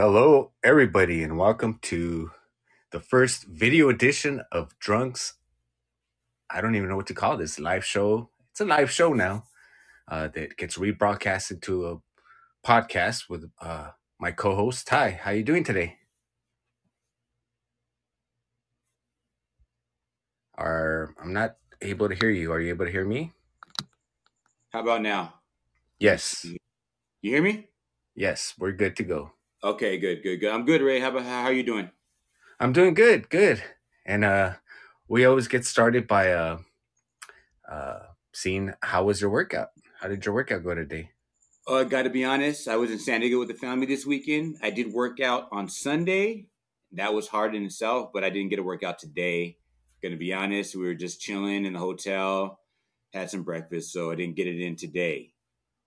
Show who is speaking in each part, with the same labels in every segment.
Speaker 1: Hello, everybody, and welcome to the first video edition of Drunks. I don't even know what to call this live show. It's a live show now uh, that gets rebroadcasted to a podcast with uh, my co-host Ty. How you doing today? Are I'm not able to hear you. Are you able to hear me?
Speaker 2: How about now?
Speaker 1: Yes,
Speaker 2: You hear me?
Speaker 1: yes, we're good to go.
Speaker 2: Okay, good, good, good. I'm good, Ray. How about how are you doing?
Speaker 1: I'm doing good, good. And uh, we always get started by uh, uh, seeing how was your workout. How did your workout go today?
Speaker 2: Oh, I got to be honest. I was in San Diego with the family this weekend. I did work out on Sunday. That was hard in itself, but I didn't get a workout today. Gonna be honest. We were just chilling in the hotel, had some breakfast, so I didn't get it in today.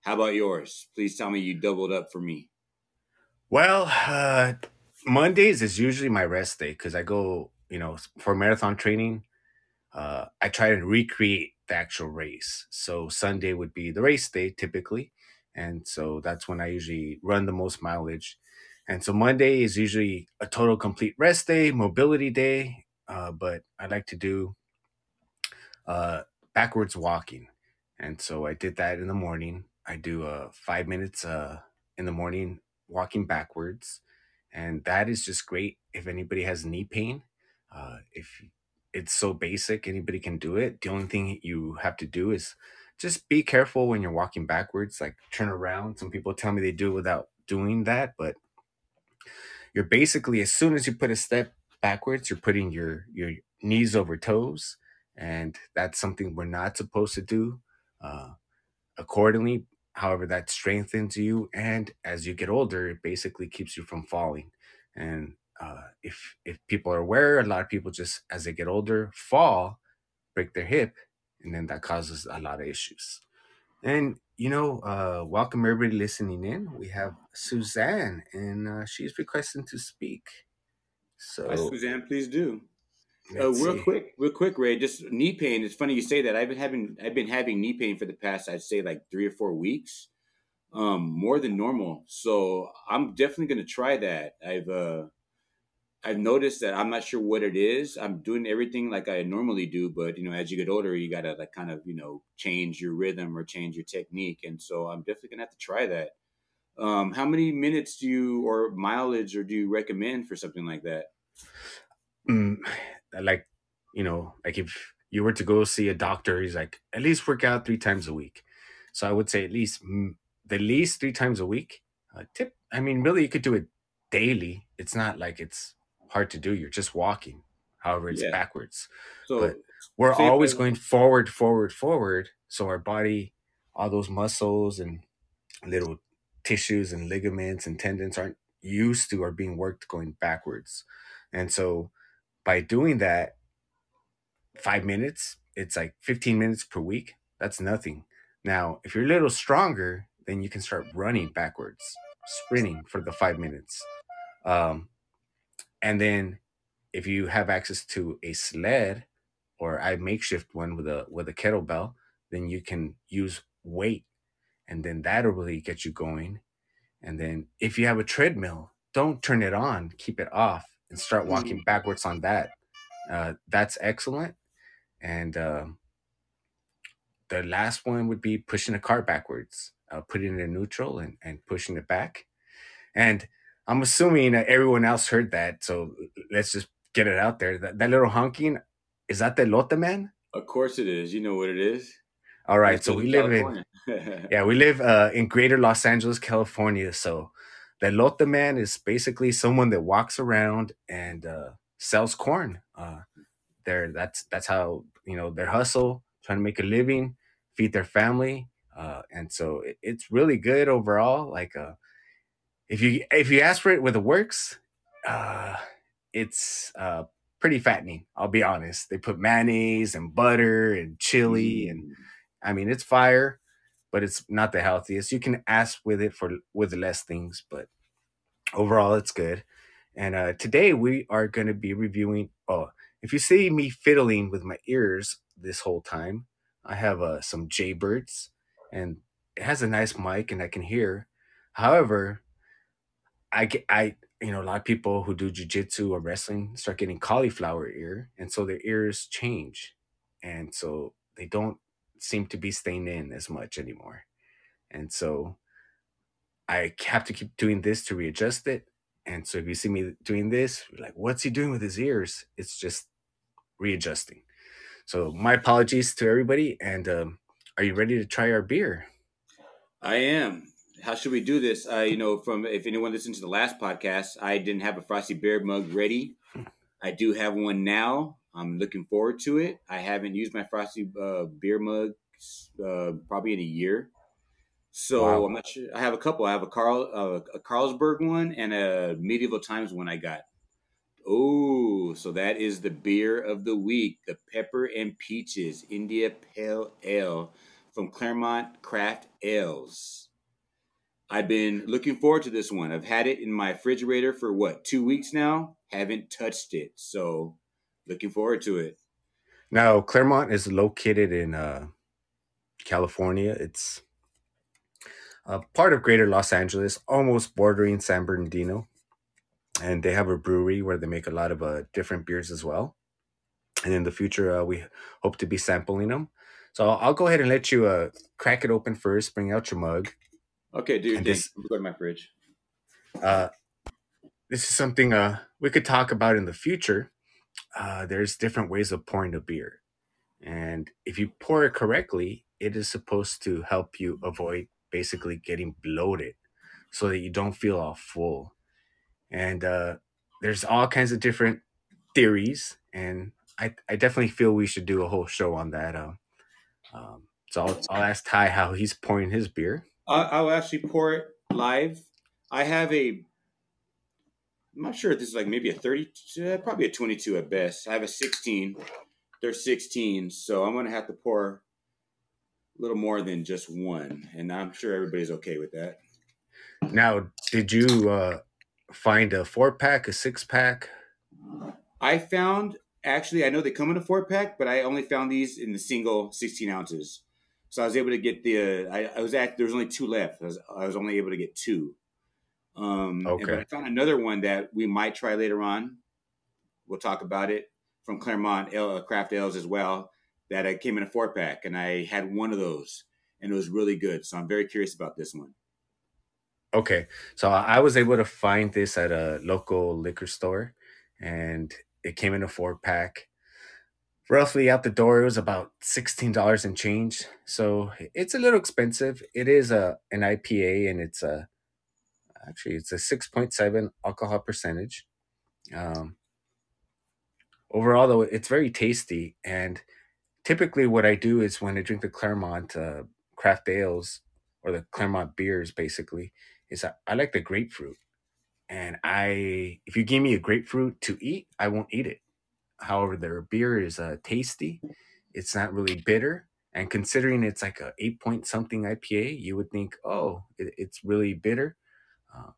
Speaker 2: How about yours? Please tell me you doubled up for me.
Speaker 1: Well, uh, Mondays is usually my rest day because I go, you know, for marathon training. Uh, I try to recreate the actual race. So Sunday would be the race day typically, and so that's when I usually run the most mileage. And so Monday is usually a total complete rest day, mobility day. Uh, but I like to do uh, backwards walking, and so I did that in the morning. I do uh, five minutes uh, in the morning walking backwards, and that is just great if anybody has knee pain. Uh, if it's so basic, anybody can do it. The only thing you have to do is just be careful when you're walking backwards, like turn around. Some people tell me they do it without doing that, but you're basically as soon as you put a step backwards, you're putting your your knees over toes, and that's something we're not supposed to do. Uh, accordingly, however, that strengthens you, and as you get older, it basically keeps you from falling. And uh, if if people are aware, a lot of people just as they get older fall, break their hip, and then that causes a lot of issues. And you know, uh, welcome everybody listening in. We have Suzanne, and uh, she's requesting to speak.
Speaker 2: Hi,
Speaker 1: So
Speaker 2: Suzanne. Please do. Uh, real
Speaker 1: see.
Speaker 2: quick, real quick, Ray. Just knee pain. It's funny you say that. I've been having I've been having knee pain for the past I'd say like three or four weeks, um, more than normal. So I'm definitely gonna try that. I've uh, I've noticed that I'm not sure what it is. I'm doing everything like I normally do, but you know, as you get older, you gotta like kind of you know change your rhythm or change your technique. And so I'm definitely gonna have to try that. Um, how many minutes do you or mileage or do you recommend for something like that?
Speaker 1: Mm, like you know, like if you were to go see a doctor, he's like at least work out three times a week. So I would say at least mm, the least three times a week. Uh, tip. I mean, really, you could do it daily. It's not like it's hard to do. You're just walking. However, it's
Speaker 2: Yeah.
Speaker 1: backwards.
Speaker 2: So
Speaker 1: But we're always
Speaker 2: I
Speaker 1: going forward, forward, forward. So our body, all those muscles and little tissues and ligaments and tendons aren't used to or being worked going backwards. And so by doing that, five minutes, it's like 15 minutes per week. That's nothing. Now, if you're a little stronger, then you can start running backwards, sprinting for the five minutes. Um, and then if you have access to a sled or I makeshift one with a with a kettlebell, then you can use weight and then that'll really get you going. And then if you have a treadmill, don't turn it on, keep it off and start walking backwards on that. Uh, that's excellent. And um the last one would be pushing a car backwards, uh, putting it in neutral and, and pushing it back. And I'm assuming everyone else heard that. So let's just get it out there. That, that little honking, is that the elote man?
Speaker 2: Of course it is. You know what it is.
Speaker 1: All right.
Speaker 2: It's
Speaker 1: So we live in, yeah, we live uh, in greater Los Angeles, California. So the elote man is basically someone that walks around and uh, sells corn. Uh, that's, that's how, you know, their hustle, trying to make a living, feed their family. Uh, and so it, it's really good overall. Like, uh, if you if you ask for it with the works, uh, it's uh, pretty fattening. I'll be honest. They put mayonnaise and butter and chili, and
Speaker 2: Mm.
Speaker 1: I mean it's fire, but it's not the healthiest. You can ask with it for with less things, but overall it's good. And uh, today we are going to be reviewing. Oh, if you see me fiddling with my ears this whole time, I have uh, some Jaybirds, and it has a nice mic, and I can hear. However, I get I you know a lot of people who do jujitsu or wrestling start getting cauliflower ear, and so their ears change, and so they don't seem to be staying in as much anymore, and so I have to keep doing this to readjust it. And so if you see me doing this, like, what's he doing with his ears? It's just readjusting. So my apologies to everybody. And um, are you ready to try our beer?
Speaker 2: I am. How should we do this? Uh, you know, from if anyone listened to the last podcast, I didn't have a frosty bear mug ready. I do have one now. I'm looking forward to it. I haven't used my frosty uh, beer mug uh, probably in a year. So wow. I'm not sure. I have a couple. I have a Carl uh, a Carlsberg one and a Medieval Times one. I got. Oh, so that is the beer of the week: the Pepper and Peaches India Pale Ale from Claremont Craft Ales. I've been looking forward to this one. I've had it in my refrigerator for what two weeks now. Haven't touched it, so looking forward to it.
Speaker 1: Now, Claremont is located in uh, California. It's uh, part of Greater Los Angeles, almost bordering San Bernardino. And they have a brewery where they make a lot of uh, different beers as well. And in the future, uh, we hope to be sampling them. So I'll, I'll go ahead and let you uh, crack it open first. Bring out your mug.
Speaker 2: Okay, dude. This, go to my fridge.
Speaker 1: Uh, this is something uh, we could talk about in the future. Uh, there's different ways of pouring a beer. And if you pour it correctly, it is supposed to help you avoid basically getting bloated so that you don't feel all full. And uh, there's all kinds of different theories, and I, I definitely feel we should do a whole show on that. Uh, um, so I'll, I'll ask Ty how he's pouring his beer.
Speaker 2: I'll actually pour it live. I have a I'm not sure if this is like maybe a 30, uh, probably a 22 at best. I have a 16. They're 16, so I'm going to have to pour a little more than just one, and I'm sure everybody's okay with that.
Speaker 1: Now, did you uh, find a four pack, a six pack?
Speaker 2: I found actually, I know they come in a four pack, but I only found these in the single 16 ounces. So I was able to get the. Uh, I, I, was at. There was only two left. I was, I was only able to get two. Um, okay. but I found another one that we might try later on. We'll talk about it from Claremont Ale, Craft Ales as well that I came in a four pack, and I had one of those, and it was really good. So I'm very curious about this one.
Speaker 1: Okay, so I was able to find this at a local liquor store, and it came in a four pack. Roughly out the door, it was about sixteen dollars and change. So it's a little expensive. It is a an IPA, and it's a actually it's a six point seven alcohol percentage. Um, overall, though, it's very tasty, and typically what I do is when I drink the Claremont uh, craft ales or the Claremont beers, basically, is I, I like the grapefruit. And I, if you give me a grapefruit to eat, I won't eat it. However, their beer is uh, tasty. It's not really bitter. And considering it's like a eight point something IPA, you would think, oh, it, it's really bitter. Uh,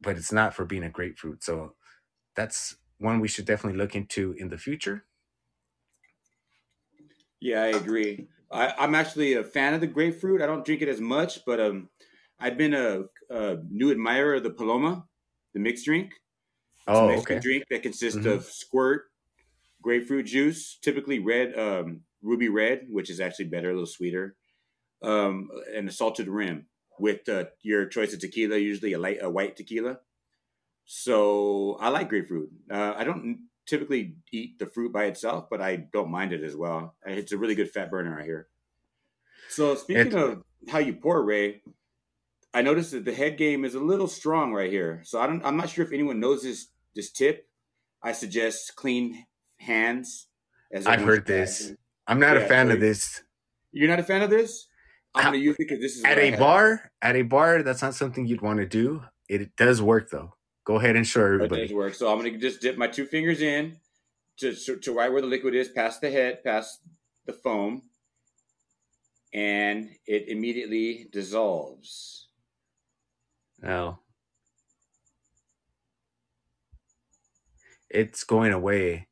Speaker 1: but it's not for being a grapefruit. So that's one we should definitely look into in the future.
Speaker 2: Yeah, I agree. I, am actually a fan of the grapefruit. I don't drink it as much, but um, I've been a, a new admirer of the Paloma, the mixed drink. It's oh, a okay. drink that consists mm-hmm. of squirt, grapefruit juice, typically red, um, ruby red, which is actually better, a little sweeter, um, and a salted rim with uh, your choice of tequila, usually a light, a white tequila. So I like grapefruit. Uh, I don't typically eat the fruit by itself, but I don't mind it as well. It's a really good fat burner, I hear. So speaking of how you pour, Ray, I noticed that the head game is a little strong right here. So I don't. I'm not sure if anyone knows this this tip. I suggest clean hands.
Speaker 1: As I've heard this. I'm not yeah, a fan so of this.
Speaker 2: You're not a fan of this. I'm gonna use it because this is
Speaker 1: at a bar. At a bar, that's not something you'd want to do. It does work though. Go ahead and show everybody. It does
Speaker 2: work. So I'm going to just dip my two fingers in to, to right where the liquid is, past the head, past the foam, and it immediately dissolves.
Speaker 1: Now, it's going away.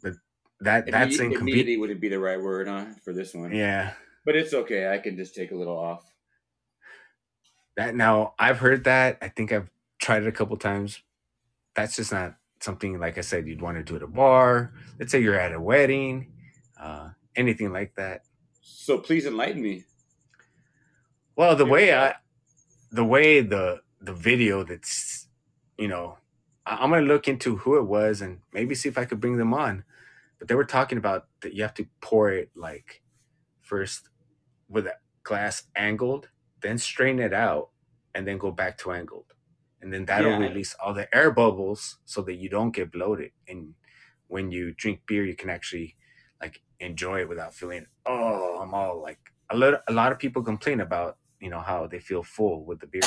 Speaker 1: But that that's
Speaker 2: inconvenient. Immediately wouldn't be the right word, huh, for this one?
Speaker 1: Yeah.
Speaker 2: But it's okay. I can just take a little off.
Speaker 1: That now I've heard that. I think I've tried it a couple times. That's just not something like I said you'd want to do at a bar. Let's say you're at a wedding, uh, anything like that.
Speaker 2: So please enlighten me.
Speaker 1: Well, the
Speaker 2: Yeah.
Speaker 1: way I, the way the the video that's, you know, I, I'm gonna look into who it was and maybe see if I could bring them on. But they were talking about that you have to pour it like first with a glass angled, then strain it out, and then go back to angled, and then that'll
Speaker 2: Yeah.
Speaker 1: release all the air bubbles so that you don't get bloated. And when you drink beer, you can actually like enjoy it without feeling oh I'm all like a lot. A lot of people complain about you know how they feel full with the beer.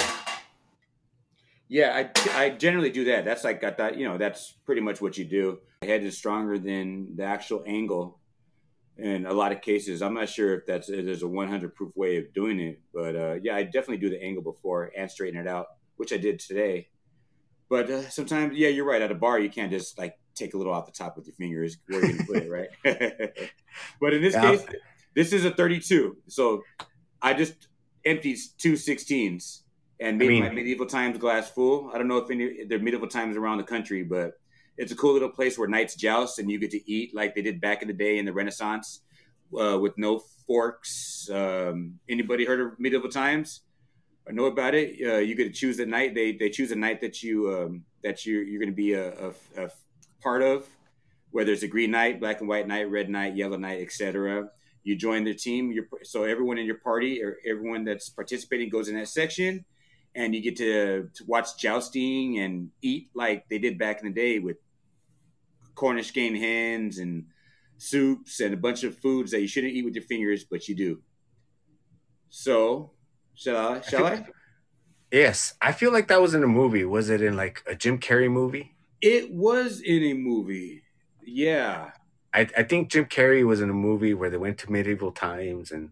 Speaker 2: Yeah, I, I generally do that. That's like I thought, you know, that's pretty much what you do. The head is stronger than the actual angle in a lot of cases. I'm not sure if that's if there's a 100 proof way of doing it, but uh, yeah, I definitely do the angle before and straighten it out, which I did today. But uh, sometimes, yeah, you're right. At a bar, you can't just like take a little off the top with your fingers. Where you put it, right? but in this
Speaker 1: Yeah.
Speaker 2: case, this is a 32, so I just emptied two 16s and made
Speaker 1: mean-
Speaker 2: my medieval times glass full. I don't know if any there are medieval times around the country, but it's a cool little place where knights joust and you get to eat like they did back in the day in the Renaissance uh, with no forks. Um, anybody heard of medieval times or know about it? Uh, you get to choose the knight. They they choose a knight that you um, that you you're going to be a, a, a part of, whether it's a green knight, black and white knight, red knight, yellow knight, etc. You join their team. You're, so everyone in your party or everyone that's participating goes in that section, and you get to, to watch jousting and eat like they did back in the day with Cornish game hens and soups and a bunch of foods that you shouldn't eat with your fingers, but you do. So, shall I? Shall I?
Speaker 1: Yes, I feel like that was in a movie. Was it in like a Jim Carrey movie?
Speaker 2: It was in a movie. Yeah.
Speaker 1: I, I think Jim Carrey was in a movie where they went to medieval times, and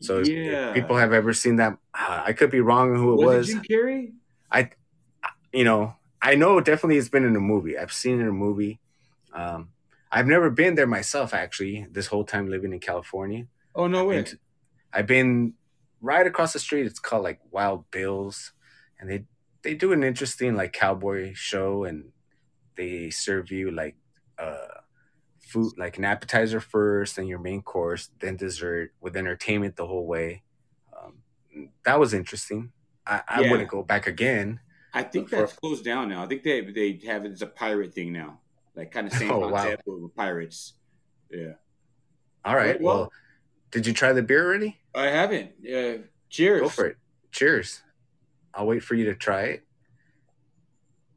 Speaker 1: so if- if people have ever seen that. uh, I could be wrong on who it
Speaker 2: was,
Speaker 1: was.
Speaker 2: it Jim Carrey?
Speaker 1: I, you know, I know definitely it's been in a movie. I've seen it in a movie. Um, I've never been there myself, actually. This whole time living in California,
Speaker 2: Oh no way.
Speaker 1: Been to- I've been right across the street. It's called like Wild Bills, and they they do an interesting like cowboy show, and they serve you like uh food, like an appetizer first, then your main course, then dessert with entertainment the whole way. Um, that was interesting. I, I
Speaker 2: Yeah.
Speaker 1: wouldn't go back again.
Speaker 2: I think that's closed down now. I think they they have it as a pirate thing now, like kind of same
Speaker 1: Oh,
Speaker 2: concept but with pirates. Yeah,
Speaker 1: All right.
Speaker 2: Well-
Speaker 1: Well, did you try the beer already?
Speaker 2: I haven't. Uh, cheers.
Speaker 1: Go for it. Cheers. I'll wait for you to try it.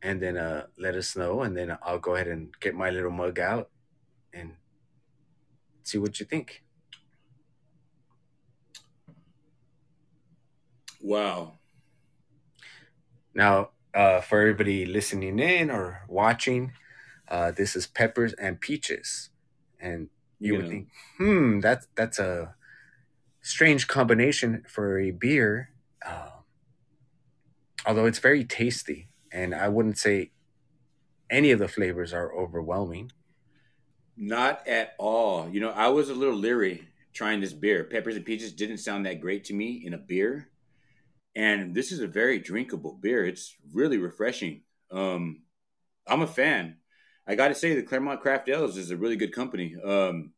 Speaker 1: And then uh, let us know. And then I'll go ahead and get my little mug out and see what you think.
Speaker 2: Wow.
Speaker 1: Now, uh, for everybody listening in or watching, uh, this is peppers and peaches. And you would think, hmm, that's that's a strange combination for a beer. Um, although it's very tasty, and I wouldn't say any of the flavors are overwhelming.
Speaker 2: Not at all. You know, I was a little leery trying this beer. Peppers and peaches didn't sound that great to me in a beer. And this is a very drinkable beer. It's really refreshing. Um, I'm a fan. I got to say, the Claremont Craft Ales is a really good company. Um,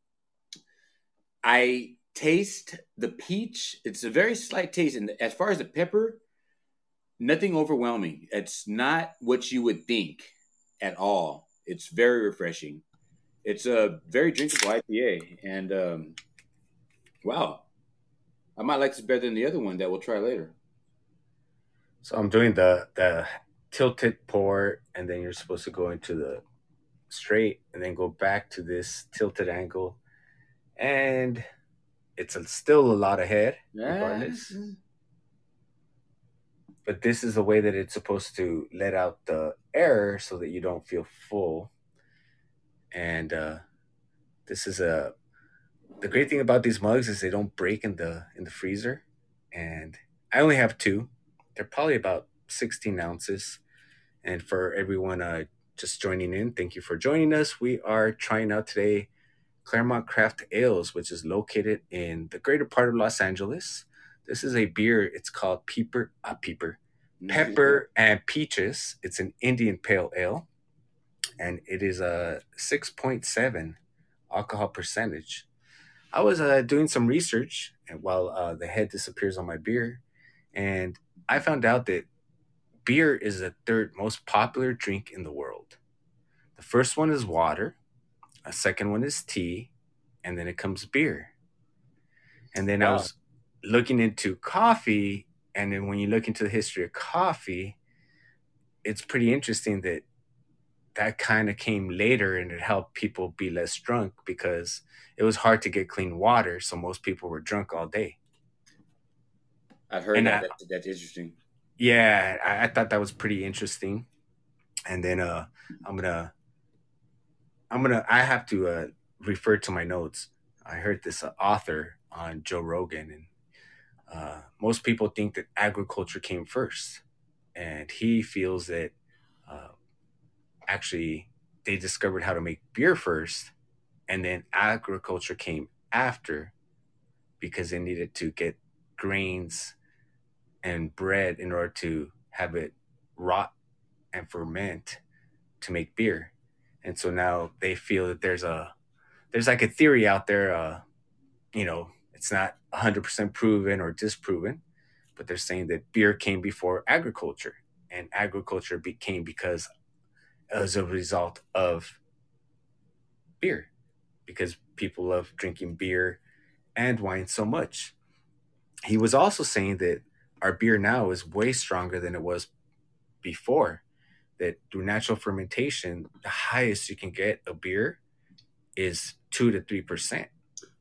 Speaker 2: I taste the peach. It's a very slight taste. And as far as the pepper, nothing overwhelming. It's not what you would think at all. It's very refreshing. It's a very drinkable IPA, and um, wow, I might like this better than the other one that we'll try later.
Speaker 1: So I'm doing the the tilted pour, and then you're supposed to go into the straight, and then go back to this tilted angle, and it's a, still a lot ahead. Regardless. but this is the way that it's supposed to let out the air so that you don't feel full. And uh, this is a the great thing about these mugs is they don't break in the in the freezer. And i only have two. They're probably about 16 ounces. And for everyone uh, just joining in thank you for joining us we are trying out today claremont craft ales which is located in the greater part of los angeles This is a beer. It's called Peeper, uh, Peeper, Pepper and Peaches. It's an Indian Pale Ale, and it is a six point seven alcohol percentage. I was uh, doing some research and while uh, the head disappears on my beer, and I found out that beer is the third most popular drink in the world. The first one is water, a second one is tea, and then it comes beer. And then I was looking into coffee, and then when you look into the history of coffee, it's pretty interesting that that kind of came later and it helped people be less drunk because it was hard to get clean water, so most people were drunk all day.
Speaker 2: I've heard that.
Speaker 1: I-
Speaker 2: That's, that's interesting.
Speaker 1: Yeah, I, I thought that was pretty interesting. And then uh I'm gonna I'm gonna I have to uh refer to my notes. I heard this uh, author on Joe Rogan and uh most people think that agriculture came first. And he feels that uh actually they discovered how to make beer first and then agriculture came after because they needed to get grains and bread in order to have it rot and ferment to make beer. And so now they feel that there's a there's like a theory out there uh you know, it's not 100% proven or disproven, but they're saying that beer came before agriculture and agriculture became because as a result of beer because people love drinking beer and wine so much. He was also saying that our beer now is way stronger than it was before. That through natural fermentation, the highest you can get a beer is two to three percent.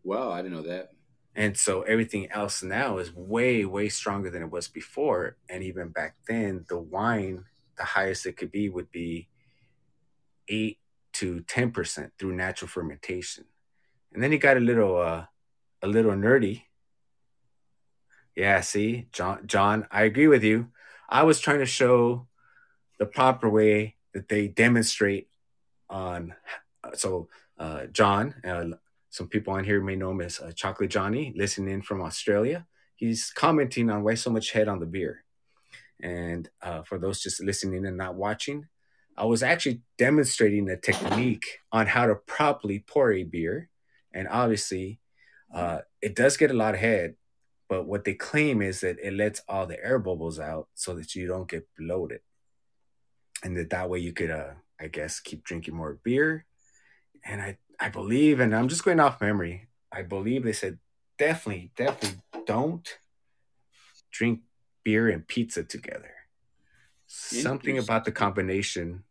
Speaker 2: Wow, I didn't know that.
Speaker 1: And so everything else now is way, way stronger than it was before. And even back then, the wine, the highest it could be would be eight to ten percent through natural fermentation. And then he got a little uh a little nerdy. Yeah, see, John John, I agree with you. I was trying to show the proper way that they demonstrate on so uh John, uh, some people on here may know him as uh, Chocolate Johnny, listening in from Australia. He's commenting on why so much head on the beer. And uh, for those just listening and not watching, I was actually demonstrating a technique on how to properly pour a beer. And obviously, uh, it does get a lot of head, but what they claim is that it lets all the air bubbles out so that you don't get bloated. And that that way you could, uh, I guess, keep drinking more beer. And I, I believe, and I'm just going off memory, I believe they said definitely, definitely don't drink beer and pizza together. Something about the combination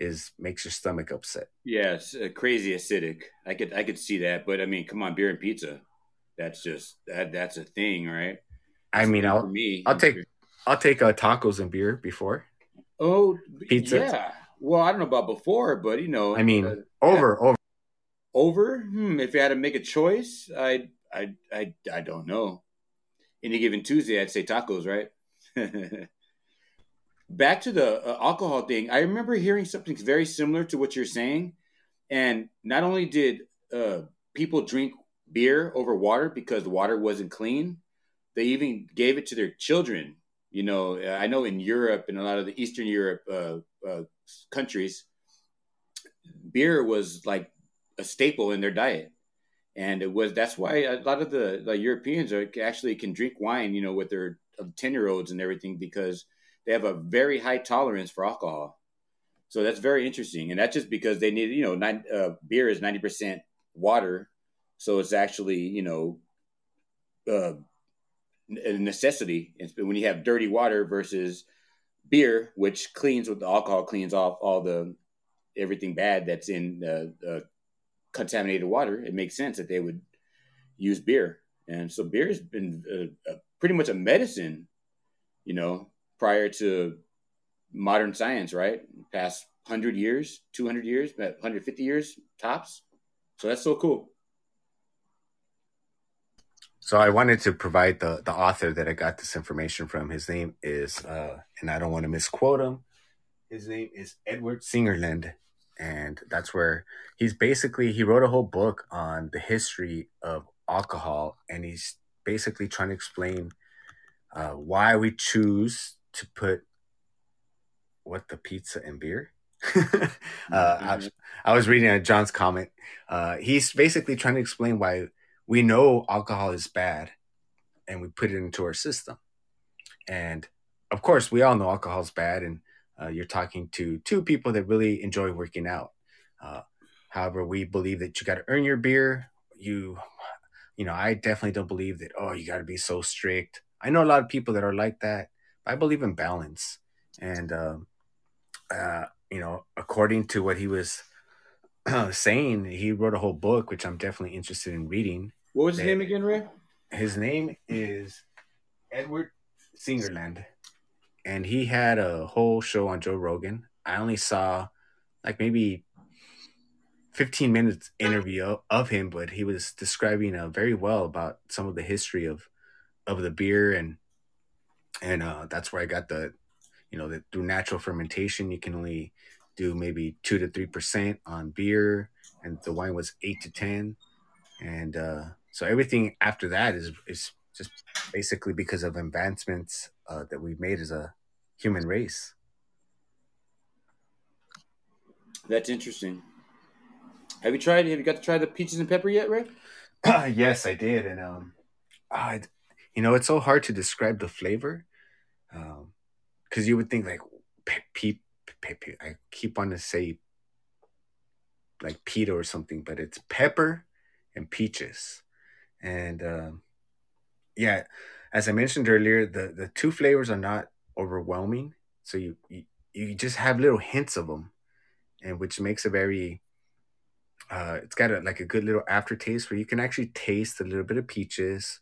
Speaker 1: is makes your stomach upset.
Speaker 2: Yes, uh, crazy acidic. I could I could see that, but I mean, come on, beer and pizza. That's just that that's a thing, right?
Speaker 1: I mean, I'll
Speaker 2: me,
Speaker 1: I'll take I'll take uh, tacos and beer before.
Speaker 2: oh
Speaker 1: Pizza.
Speaker 2: Yeah. Well, I don't know about before, but you know,
Speaker 1: I mean,
Speaker 2: uh,
Speaker 1: over over.
Speaker 2: over. Hmm, if you had to make a choice, I I I I don't know. Any given Tuesday, I'd say tacos, right? Back to the uh, alcohol thing. I remember hearing something very similar to what you're saying, and not only did uh, people drink beer over water because the water wasn't clean, they even gave it to their children. You know, I know in Europe and a lot of the Eastern Europe uh, uh, countries, beer was like a staple in their diet and it was that's why a lot of the, the Europeans are actually can drink wine, you know, with their ten year olds and everything because they have a very high tolerance for alcohol. So that's very interesting, and that's just because they need, you know, nine, uh, beer is ninety percent water, so it's actually, you know, uh, a necessity. And when you have dirty water versus beer, which cleans with the alcohol, cleans off all the everything bad that's in uh, uh, contaminated water, it makes sense that they would use beer. And so beer has been uh, uh, pretty much a medicine, you know, prior to modern science, right? Past 100 years, 200 years, 150 years tops. So that's so cool.
Speaker 1: So I wanted to provide the the author that I got this information from. His name is, uh, and I don't want to misquote him. His name is Edward Slingerland, and that's where he's basically he wrote a whole book on the history of alcohol, and he's basically trying to explain uh, why we choose to put what the pizza and beer. uh, mm-hmm. I, was, I, was reading a John's comment. Uh, he's basically trying to explain why we know alcohol is bad, and we put it into our system. And of course, we all know alcohol is bad, and uh, you're talking to two people that really enjoy working out. Uh, however, we believe that you got to earn your beer. You, you know, I definitely don't believe that. Oh, you got to be so strict. I know a lot of people that are like that. I believe in balance, and um, uh, you know, according to what he was saying, he wrote a whole book, which I'm definitely interested in reading.
Speaker 2: What was his name again, Ray?
Speaker 1: His name is Edward Slingerland, and he had a whole show on Joe Rogan. I only saw like maybe 15 minutes interview of him, but he was describing uh, very well about some of the history of of the beer and and uh, that's where I got the you know that through natural fermentation you can only do maybe two to three percent on beer, and the wine was eight to ten, and uh, so everything after that is is just basically because of advancements uh, that we've made as a human race.
Speaker 2: That's interesting. Have you tried? Have you got to try the peaches and pepper yet, Ray?
Speaker 1: yes, I did, and um, I, you know, it's so hard to describe the flavor, um, because you would think like pe- pe- pe- I keep on to say like pita or something, but it's pepper and peaches, and um, yeah, as I mentioned earlier, the the two flavors are not overwhelming, so you you, you just have little hints of them, and which makes a very uh, it's got a, like a good little aftertaste where you can actually taste a little bit of peaches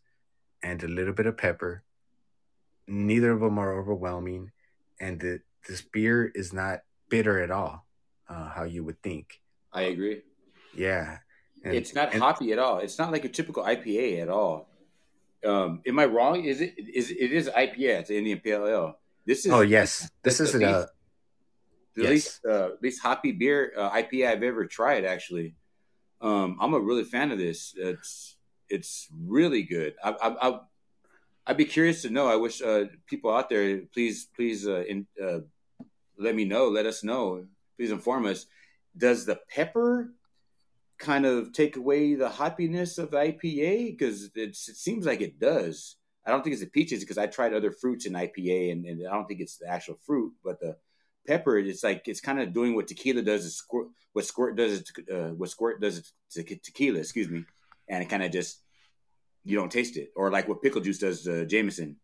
Speaker 1: and a little bit of pepper. Neither of them are overwhelming, and the, this beer is not bitter at all, uh, how you would think.
Speaker 2: I agree.
Speaker 1: Yeah,
Speaker 2: and, it's not and, hoppy at all. It's not like a typical IPA at all. Um, am I wrong? Is it is it is IPA? It's Indian Pale Ale.
Speaker 1: This is oh yes, this is a
Speaker 2: the yes. least uh, least hoppy beer uh, IPA I've ever tried. Actually, um, I'm a really fan of this. It's it's really good. I, I, I I'd be curious to know. I wish uh, people out there, please, please, uh, in, uh, let me know. Let us know. Please inform us. Does the pepper kind of take away the hoppiness of IPA? Because it seems like it does. I don't think it's the peaches because I tried other fruits in IPA, and, and I don't think it's the actual fruit, but the pepper, it's like it's kind of doing what tequila does. Squirt, what squirt does it? uh, what squirt does it to tequila. Excuse me, and it kind of just you don't taste it, or like what pickle juice does to Jameson.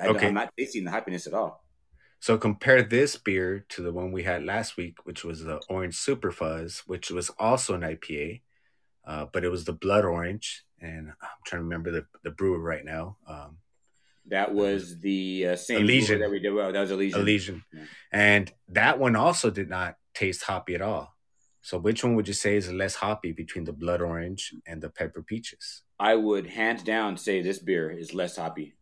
Speaker 2: I, okay. I'm not tasting the happiness at all.
Speaker 1: So compare this beer to the one we had last week, which was the Orange Super Fuzz, which was also an IPA, uh, but it was the blood orange. And I'm trying to remember the, the brewer right now. Um,
Speaker 2: that was the uh, same Elysian that we did. Well, that was Elysian.
Speaker 1: Elysian, yeah. and that one also did not taste hoppy at all. So, which one would you say is less hoppy between the blood orange and the pepper peaches?
Speaker 2: I would hands down say this beer is less hoppy.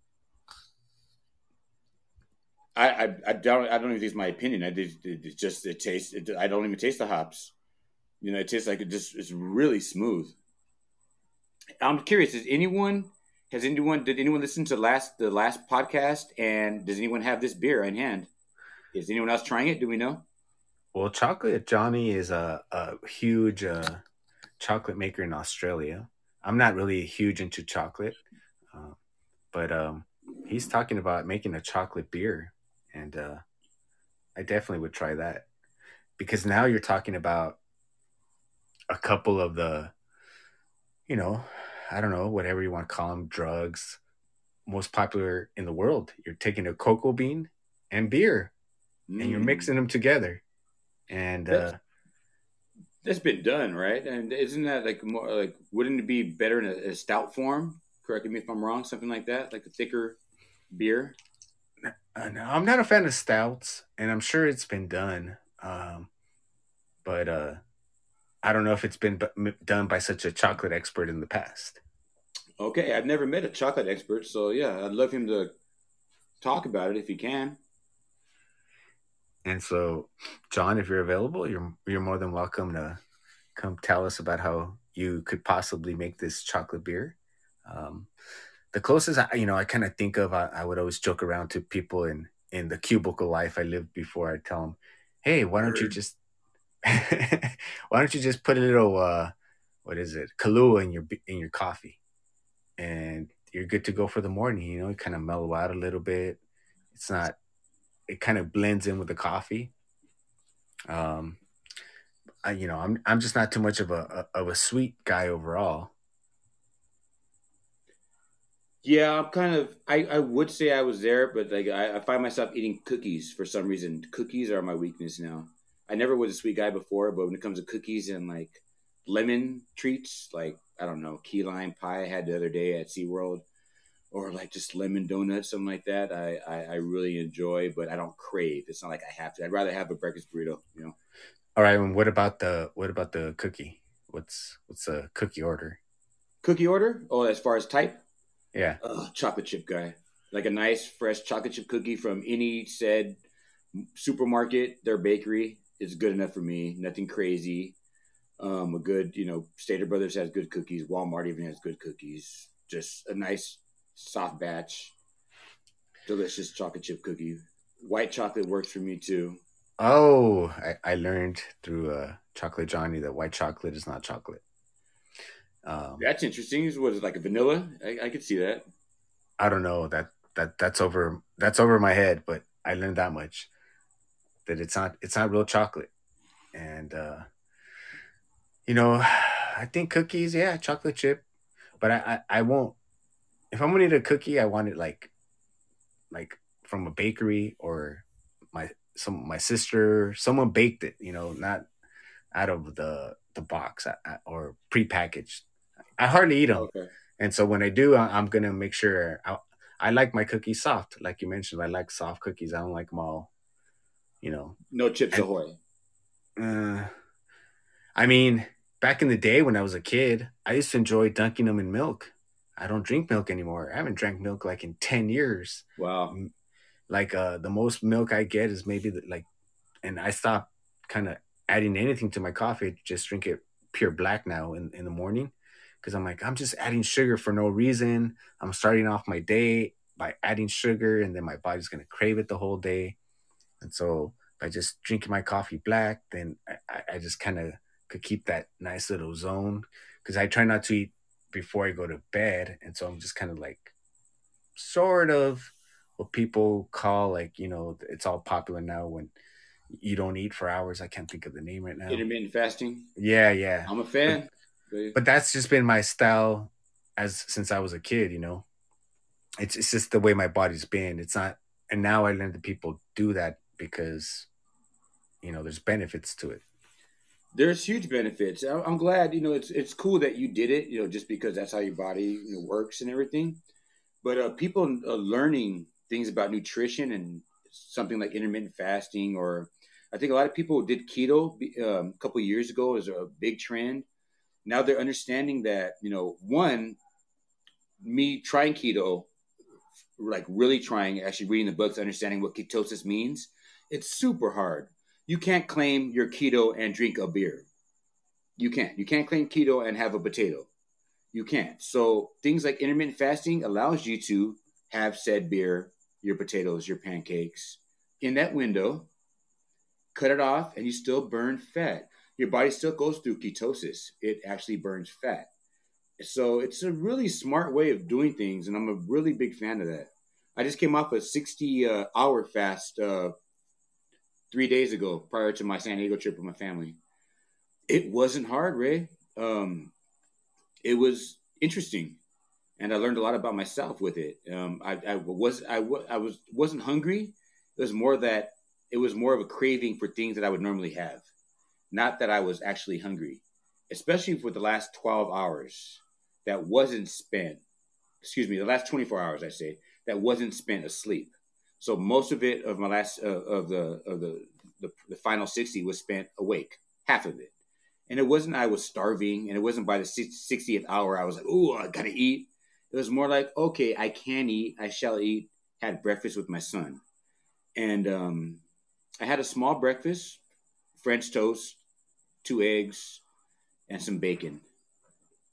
Speaker 2: I, I, I don't I don't even think it's my opinion. I did it just it tastes. It, I don't even taste the hops. You know, it tastes like it just it's really smooth. I'm curious. Is anyone has anyone did anyone listen to last the last podcast and does anyone have this beer in hand? Is anyone else trying it? Do we know?
Speaker 1: Well, Chocolate Johnny is a, a huge uh, chocolate maker in Australia. I'm not really huge into chocolate, uh, but um, he's talking about making a chocolate beer, and uh, I definitely would try that because now you're talking about a couple of the, you know, I don't know, whatever you want to call them, drugs most popular in the world. You're taking a cocoa bean and beer, mm. and you're mm. mixing them together, and that's, uh,
Speaker 2: that's been done, right? And isn't that like more like wouldn't it be better in a, a stout form? Correct me if I'm wrong. Something like that, like a thicker beer.
Speaker 1: I'm not a fan of stouts, and I'm sure it's been done. Um, but uh, I don't know if it's been b- done by such a chocolate expert in the past.
Speaker 2: Okay, I've never met a chocolate expert, so yeah, I'd love him to talk about it if he can.
Speaker 1: And so, John, if you're available, you're you're more than welcome to come tell us about how you could possibly make this chocolate beer. Um, the closest I, you know I kind of think of I, I, would always joke around to people in in the cubicle life I lived before. I tell them, "Hey, why don't you just why don't you just put a little uh, what is it Kahlua in your in your coffee, and you're good to go for the morning. You know, it kind of mellow out a little bit. It's not. It kind of blends in with the coffee. Um, I, you know, I'm I'm just not too much of a, a of a sweet guy overall.
Speaker 2: Yeah, I'm kind of. I, I would say I was there, but like I, I, find myself eating cookies for some reason. Cookies are my weakness now. I never was a sweet guy before, but when it comes to cookies and like lemon treats, like I don't know, key lime pie I had the other day at SeaWorld, or like just lemon donuts, something like that. I, I, I really enjoy, but I don't crave. It's not like I have to. I'd rather have a breakfast burrito, you know.
Speaker 1: All right, and what about the what about the cookie? What's what's a cookie order?
Speaker 2: Cookie order? Oh, as far as type?
Speaker 1: Yeah.
Speaker 2: Uh, chocolate chip guy. Like a nice fresh chocolate chip cookie from any said supermarket, their bakery is good enough for me. Nothing crazy. Um, a good, you know, Stater Brothers has good cookies. Walmart even has good cookies. Just a nice soft batch, delicious chocolate chip cookie. White chocolate works for me too.
Speaker 1: Oh, I, I learned through uh, Chocolate Johnny that white chocolate is not chocolate.
Speaker 2: Um, that's interesting. What is it, like a vanilla? I, I could see that.
Speaker 1: I don't know that that that's over that's over my head, but I learned that much that it's not it's not real chocolate, and uh, you know, I think cookies, yeah, chocolate chip, but I I, I won't. If I'm gonna eat a cookie, I want it like like from a bakery or my some my sister someone baked it you know not out of the the box or prepackaged I hardly eat them. Okay. And so when I do, I, am gonna make sure I, I like my cookies soft, like you mentioned. I like soft cookies. I don't like them all, you know.
Speaker 2: No chips and, ahoy.
Speaker 1: Uh, I mean, back in the day when I was a kid, I used to enjoy dunking them in milk. I don't drink milk anymore. I haven't drank milk like in ten years.
Speaker 2: Wow.
Speaker 1: Like uh, the most milk I get is maybe the, like, and I stopped kind of adding anything to my coffee. Just drink it pure black now in, in the morning because I'm like, I'm just adding sugar for no reason. I'm starting off my day by adding sugar, and then my body's gonna crave it the whole day. And so by just drinking my coffee black, then I, I just kind of could keep that nice little zone because I try not to eat before I go to bed, and so I'm just kind of like, sort of what people call like you know it's all popular now when you don't eat for hours. I can't think of the name right now.
Speaker 2: Intermittent fasting.
Speaker 1: Yeah, yeah.
Speaker 2: I'm a fan
Speaker 1: but that's just been my style as since I was a kid, you know. It's it's just the way my body's been. It's not and now I learned that people do that because you know, there's benefits to it.
Speaker 2: There's huge benefits. I'm glad, you know, it's it's cool that you did it, you know, just because that's how your body you know, works and everything. But uh, people are learning things about nutrition and something like intermittent fasting, or I think a lot of people did keto um, a couple years ago as a big trend now they're understanding that you know one me trying keto like really trying actually reading the books understanding what ketosis means it's super hard. You can't claim you're keto and drink a beer. You can't. You can't claim keto and have a potato. You can't. So things like intermittent fasting allows you to have said beer your potatoes your pancakes in that window cut it off and you still burn fat your body still goes through ketosis. It actually burns fat. So it's a really smart way of doing things, and I'm a really big fan of that. I just came off a 60 uh, hour fast uh, three days ago prior to my San Diego trip with my family. It wasn't hard, Ray. Um, it was interesting, and I learned a lot about myself with it. Um, I, I, was I, I was wasn't hungry. It was more that it was more of a craving for things that I would normally have. Not that I was actually hungry, especially for the last 12 hours that wasn't spent, excuse me, the last 24 hours, I say, that wasn't spent asleep. So most of it of my last, uh, of the, of the, the, the final 60 was spent awake, half of it. And it wasn't I was starving, and it wasn't by the 60th hour I was like, oh, I gotta eat. It was more like, okay, I can eat, I shall eat. Had breakfast with my son, and um, I had a small breakfast, French toast, two eggs, and some bacon.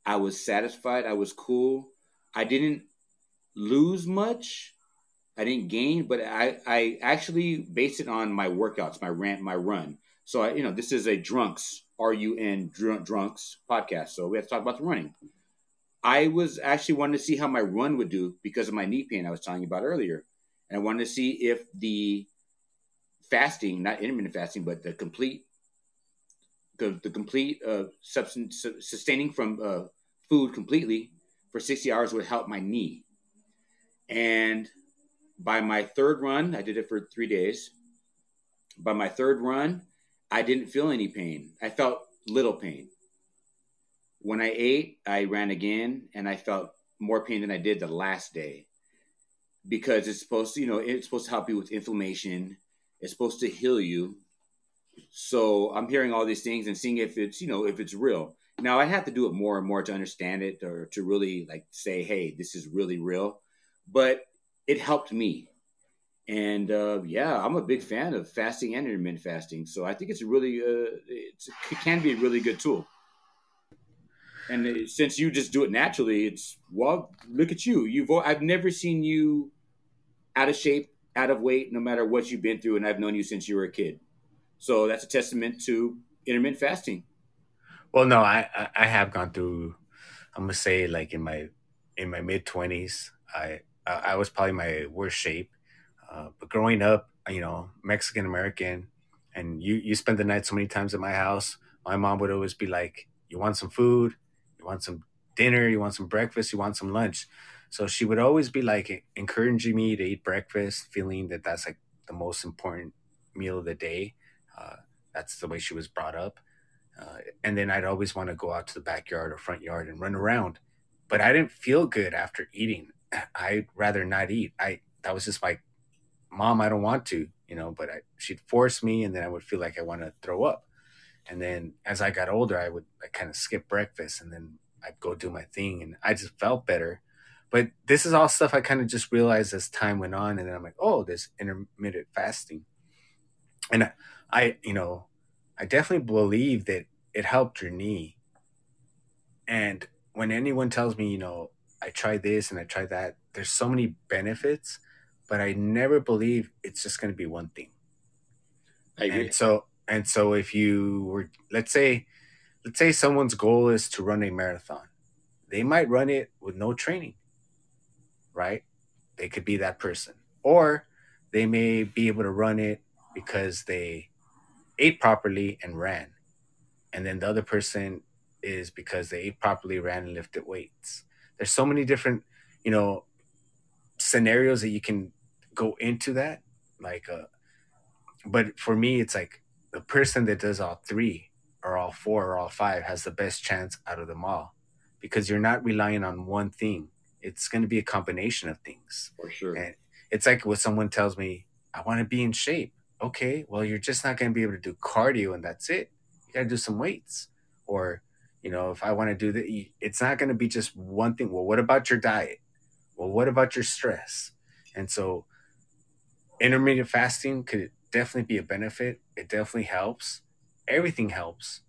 Speaker 2: I was satisfied. I was cool. I didn't lose much. I didn't gain, but I, I actually based it on my workouts, my rant, my run. So I, you know, this is a drunks R U N drunks podcast. So we have to talk about the running. I was actually wanting to see how my run would do because of my knee pain I was telling you about earlier, and I wanted to see if the fasting, not intermittent fasting, but the complete the, the complete uh, substance sustaining from uh, food completely for 60 hours would help my knee. And by my third run, I did it for three days. By my third run, I didn't feel any pain. I felt little pain. When I ate, I ran again and I felt more pain than I did the last day because it's supposed to, you know, it's supposed to help you with inflammation. It's supposed to heal you. So I'm hearing all these things and seeing if it's, you know, if it's real. Now I have to do it more and more to understand it or to really like say, hey, this is really real. But it helped me. And uh, yeah, I'm a big fan of fasting and intermittent fasting. So I think it's a really, uh, it's, it can be a really good tool. And since you just do it naturally, it's well, look at you. You've I've never seen you out of shape, out of weight, no matter what you've been through, and I've known you since you were a kid. So that's a testament to intermittent fasting.
Speaker 1: Well, no, I I have gone through. I'm gonna say like in my in my mid twenties, I I was probably my worst shape. Uh, but growing up, you know, Mexican American, and you you spend the night so many times at my house. My mom would always be like, "You want some food? You want some dinner? You want some breakfast? You want some lunch?" So she would always be like encouraging me to eat breakfast, feeling that that's like the most important meal of the day. Uh, that's the way she was brought up. Uh, and then I'd always want to go out to the backyard or front yard and run around. But I didn't feel good after eating. I'd rather not eat. I that was just like, mom, I don't want to, you know. But I, she'd force me, and then I would feel like I want to throw up. And then as I got older, I would I kind of skip breakfast, and then I'd go do my thing, and I just felt better. But this is all stuff I kind of just realized as time went on, and then I'm like, oh, this intermittent fasting, and I, I you know, I definitely believe that it helped your knee. And when anyone tells me, you know, I tried this and I tried that, there's so many benefits, but I never believe it's just going to be one thing. I agree. And so, and so if you were, let's say, let's say someone's goal is to run a marathon, they might run it with no training, right? They could be that person. Or they may be able to run it because they ate properly and ran. And then the other person is because they ate properly, ran, and lifted weights. There's so many different, you know, scenarios that you can go into that. Like, uh, but for me, it's like the person that does all three or all four or all five has the best chance out of them all because you're not relying on one thing. It's going to be a combination of things.
Speaker 2: For sure.
Speaker 1: And it's like when someone tells me, I want to be in shape okay, well, you're just not going to be able to do cardio and that's it. You got to do some weights. Or, you know, if I want to do that, it's not going to be just one thing. Well, what about your diet? Well, what about your stress? And so, intermittent fasting could definitely be a benefit. It definitely helps. Everything helps.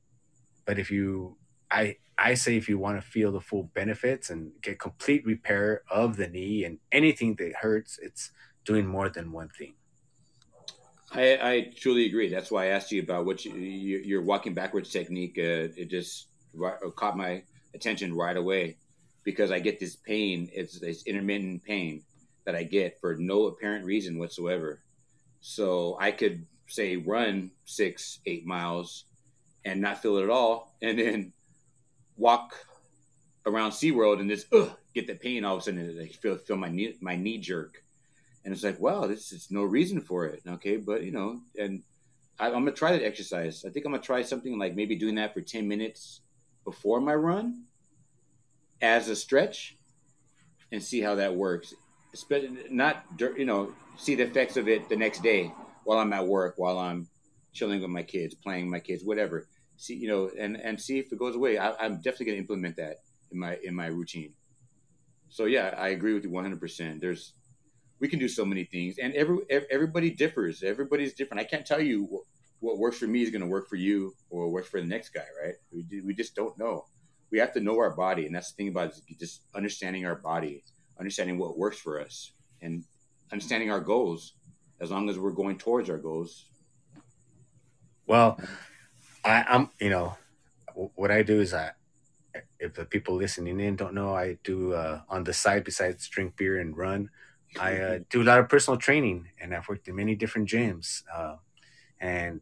Speaker 1: But if you, I, I say if you want to feel the full benefits and get complete repair of the knee and anything that hurts, it's doing more than one thing.
Speaker 2: I, I truly agree. That's why I asked you about what you, your walking backwards technique. Uh, it just uh, caught my attention right away because I get this pain. It's this intermittent pain that I get for no apparent reason whatsoever. So I could say run six, eight miles and not feel it at all, and then walk around SeaWorld and just get the pain all of a sudden. I feel feel my knee my knee jerk and it's like, wow, this is no reason for it. Okay, but you know, and I, am gonna try that exercise. I think I'm gonna try something like maybe doing that for 10 minutes before my run as a stretch, and see how that works. Especially not you know see the effects of it the next day while I'm at work, while I'm chilling with my kids, playing with my kids, whatever. See, you know, and and see if it goes away. I, I'm definitely gonna implement that in my in my routine. So yeah, I agree with you 100. percent There's we can do so many things, and every everybody differs. Everybody's different. I can't tell you what, what works for me is going to work for you or works for the next guy, right? We we just don't know. We have to know our body, and that's the thing about just understanding our body, understanding what works for us and understanding our goals as long as we're going towards our goals
Speaker 1: well I, i'm you know what i do is i if the people listening in don't know i do uh, on the side besides drink beer and run i uh, do a lot of personal training and i've worked in many different gyms uh, and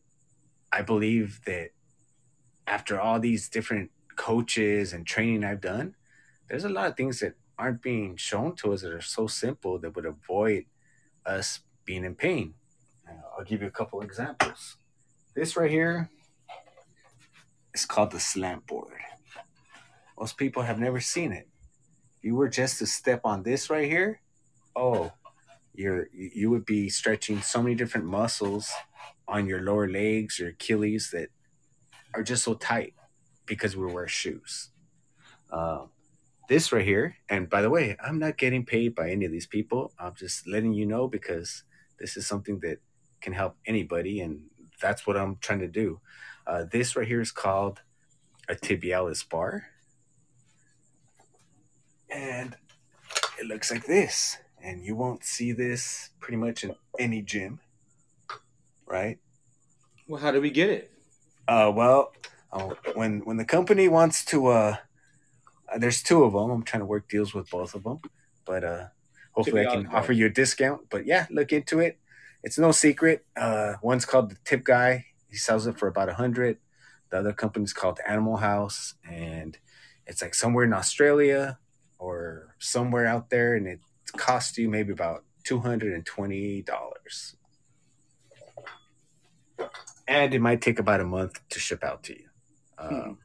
Speaker 1: i believe that after all these different coaches and training i've done there's a lot of things that aren't being shown to us that are so simple that would avoid us being in pain. I'll give you a couple examples. This right here is called the slant board. Most people have never seen it. If you were just to step on this right here, oh, you're you would be stretching so many different muscles on your lower legs, your Achilles that are just so tight because we wear shoes. Um, this right here, and by the way, I'm not getting paid by any of these people. I'm just letting you know because this is something that can help anybody, and that's what I'm trying to do. Uh, this right here is called a tibialis bar, and it looks like this. And you won't see this pretty much in any gym, right?
Speaker 2: Well, how do we get it?
Speaker 1: Uh, well, uh, when when the company wants to uh, uh, there's two of them. I'm trying to work deals with both of them, but uh, hopefully I can offer you a discount. But yeah, look into it. It's no secret. Uh, one's called the Tip Guy. He sells it for about a hundred. The other company's called Animal House, and it's like somewhere in Australia or somewhere out there, and it costs you maybe about two hundred and twenty dollars. And it might take about a month to ship out to you. Hmm. Um,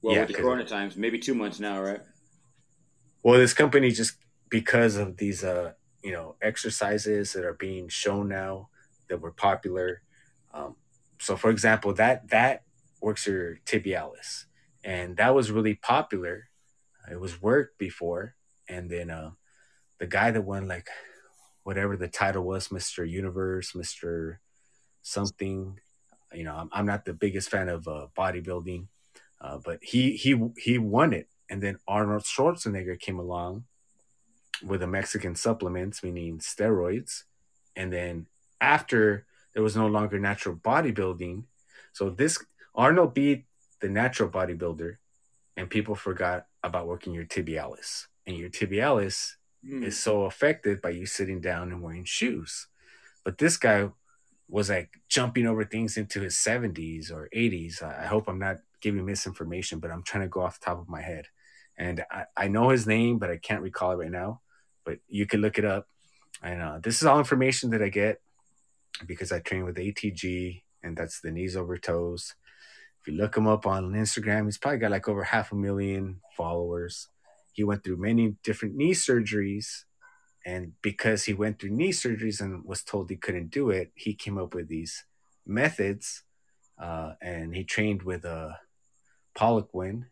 Speaker 2: well, yeah, with the Corona times, maybe two months now, right?
Speaker 1: Well, this company just because of these, uh, you know, exercises that are being shown now that were popular. Um, so, for example, that that works your tibialis, and that was really popular. It was worked before, and then uh, the guy that won like whatever the title was, Mister Universe, Mister something. You know, I'm, I'm not the biggest fan of uh, bodybuilding, uh, but he he he won it, and then Arnold Schwarzenegger came along with the Mexican supplements, meaning steroids, and then after there was no longer natural bodybuilding, so this Arnold beat the natural bodybuilder, and people forgot about working your tibialis, and your tibialis mm. is so affected by you sitting down and wearing shoes. But this guy was like jumping over things into his 70s or 80s. I hope I'm not giving misinformation, but I'm trying to go off the top of my head. And I, I know his name, but I can't recall it right now. But you can look it up. And uh, this is all information that I get because I train with ATG, and that's the knees over toes. If you look him up on Instagram, he's probably got like over half a million followers. He went through many different knee surgeries. And because he went through knee surgeries and was told he couldn't do it, he came up with these methods. Uh, and he trained with a Poliquin,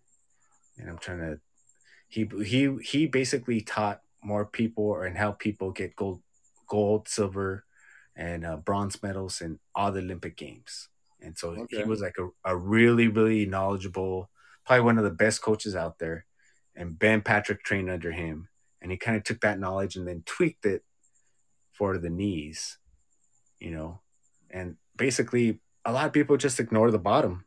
Speaker 1: and I'm trying to. He he he basically taught more people and helped people get gold, gold, silver, and uh, bronze medals in all the Olympic games. And so okay. he was like a, a really really knowledgeable, probably one of the best coaches out there. And Ben Patrick trained under him, and he kind of took that knowledge and then tweaked it for the knees, you know. And basically, a lot of people just ignore the bottom.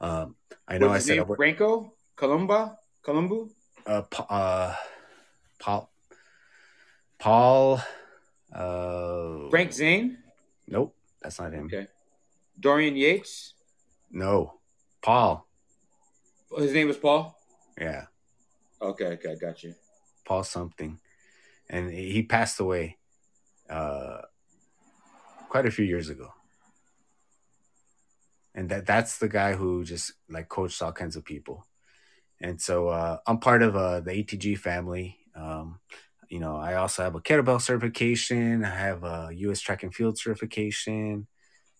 Speaker 1: Um, I know I said
Speaker 2: name? Franco Columba Columbu.
Speaker 1: Uh, uh, Paul. Paul.
Speaker 2: Uh, Frank Zane.
Speaker 1: Nope, that's not him.
Speaker 2: Okay. Dorian Yates.
Speaker 1: No, Paul.
Speaker 2: His name was Paul.
Speaker 1: Yeah.
Speaker 2: Okay. Okay. Got you.
Speaker 1: Paul something, and he passed away. Uh, quite a few years ago and that that's the guy who just like coached all kinds of people and so uh, i'm part of uh, the atg family um, you know i also have a kettlebell certification i have a us track and field certification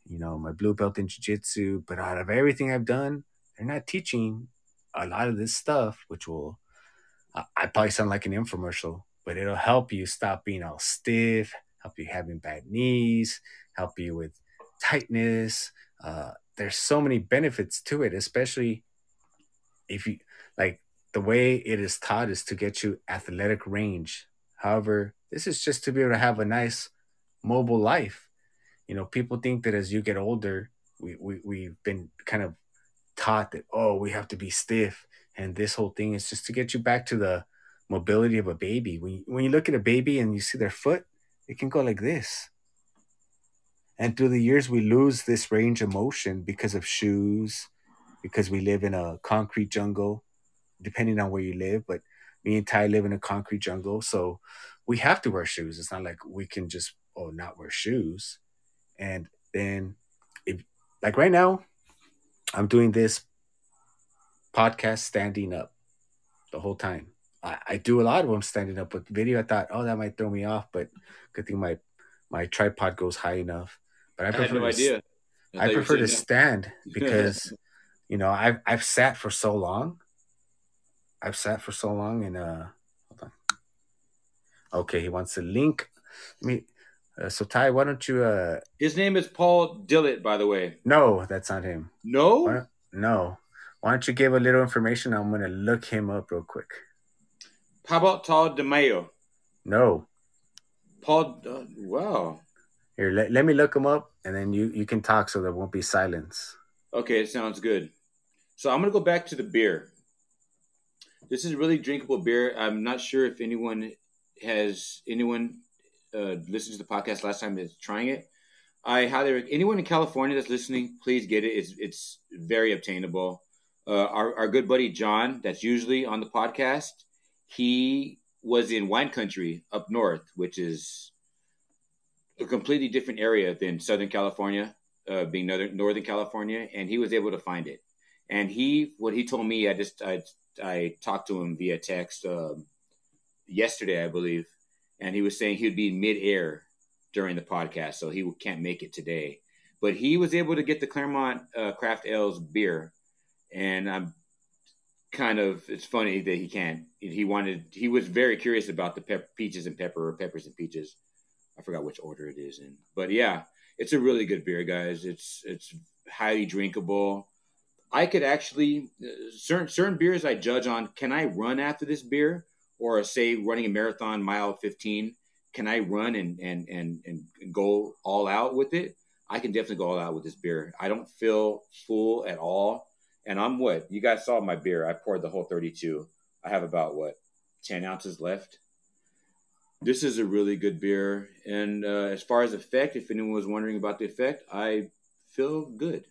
Speaker 1: you know my blue belt in jiu-jitsu but out of everything i've done they're not teaching a lot of this stuff which will i probably sound like an infomercial but it'll help you stop being all stiff help you having bad knees help you with tightness uh, there's so many benefits to it, especially if you like the way it is taught is to get you athletic range. However, this is just to be able to have a nice mobile life. You know, people think that as you get older, we, we, we've been kind of taught that, oh, we have to be stiff. And this whole thing is just to get you back to the mobility of a baby. When you, when you look at a baby and you see their foot, it can go like this. And through the years, we lose this range of motion because of shoes, because we live in a concrete jungle, depending on where you live. But me and Ty live in a concrete jungle. So we have to wear shoes. It's not like we can just, oh, not wear shoes. And then, if, like right now, I'm doing this podcast standing up the whole time. I, I do a lot of them standing up with video. I thought, oh, that might throw me off, but good thing my my tripod goes high enough. But I, prefer no to, idea. I, I prefer to stand because you know I've I've sat for so long. I've sat for so long and uh hold on. Okay, he wants a link. Let me uh, so Ty, why don't you uh
Speaker 2: His name is Paul Dillett, by the way.
Speaker 1: No, that's not him.
Speaker 2: No?
Speaker 1: Why no. Why don't you give a little information? I'm gonna look him up real quick.
Speaker 2: How about Todd DeMayo?
Speaker 1: No.
Speaker 2: Paul uh, wow.
Speaker 1: Here, let, let me look him up and then you, you can talk so there won't be silence.
Speaker 2: Okay, it sounds good. So I'm gonna go back to the beer. This is really drinkable beer. I'm not sure if anyone has anyone uh, listened to the podcast last time is trying it. I highly anyone in California that's listening, please get it. It's it's very obtainable. Uh, our our good buddy John, that's usually on the podcast, he was in wine country up north, which is a completely different area than Southern California, uh, being Northern Northern California, and he was able to find it. And he, what he told me, I just I I talked to him via text um, yesterday, I believe, and he was saying he would be midair during the podcast, so he can't make it today. But he was able to get the Claremont uh, Craft Ales beer, and I'm kind of it's funny that he can't. He wanted he was very curious about the pep, peaches and pepper or peppers and peaches. I forgot which order it is in, but yeah, it's a really good beer, guys. It's it's highly drinkable. I could actually uh, certain certain beers I judge on. Can I run after this beer, or say running a marathon mile fifteen? Can I run and and and and go all out with it? I can definitely go all out with this beer. I don't feel full at all, and I'm what you guys saw my beer. I poured the whole thirty two. I have about what ten ounces left this is a really good beer. And uh, as far as effect, if anyone was wondering about the effect, I feel good.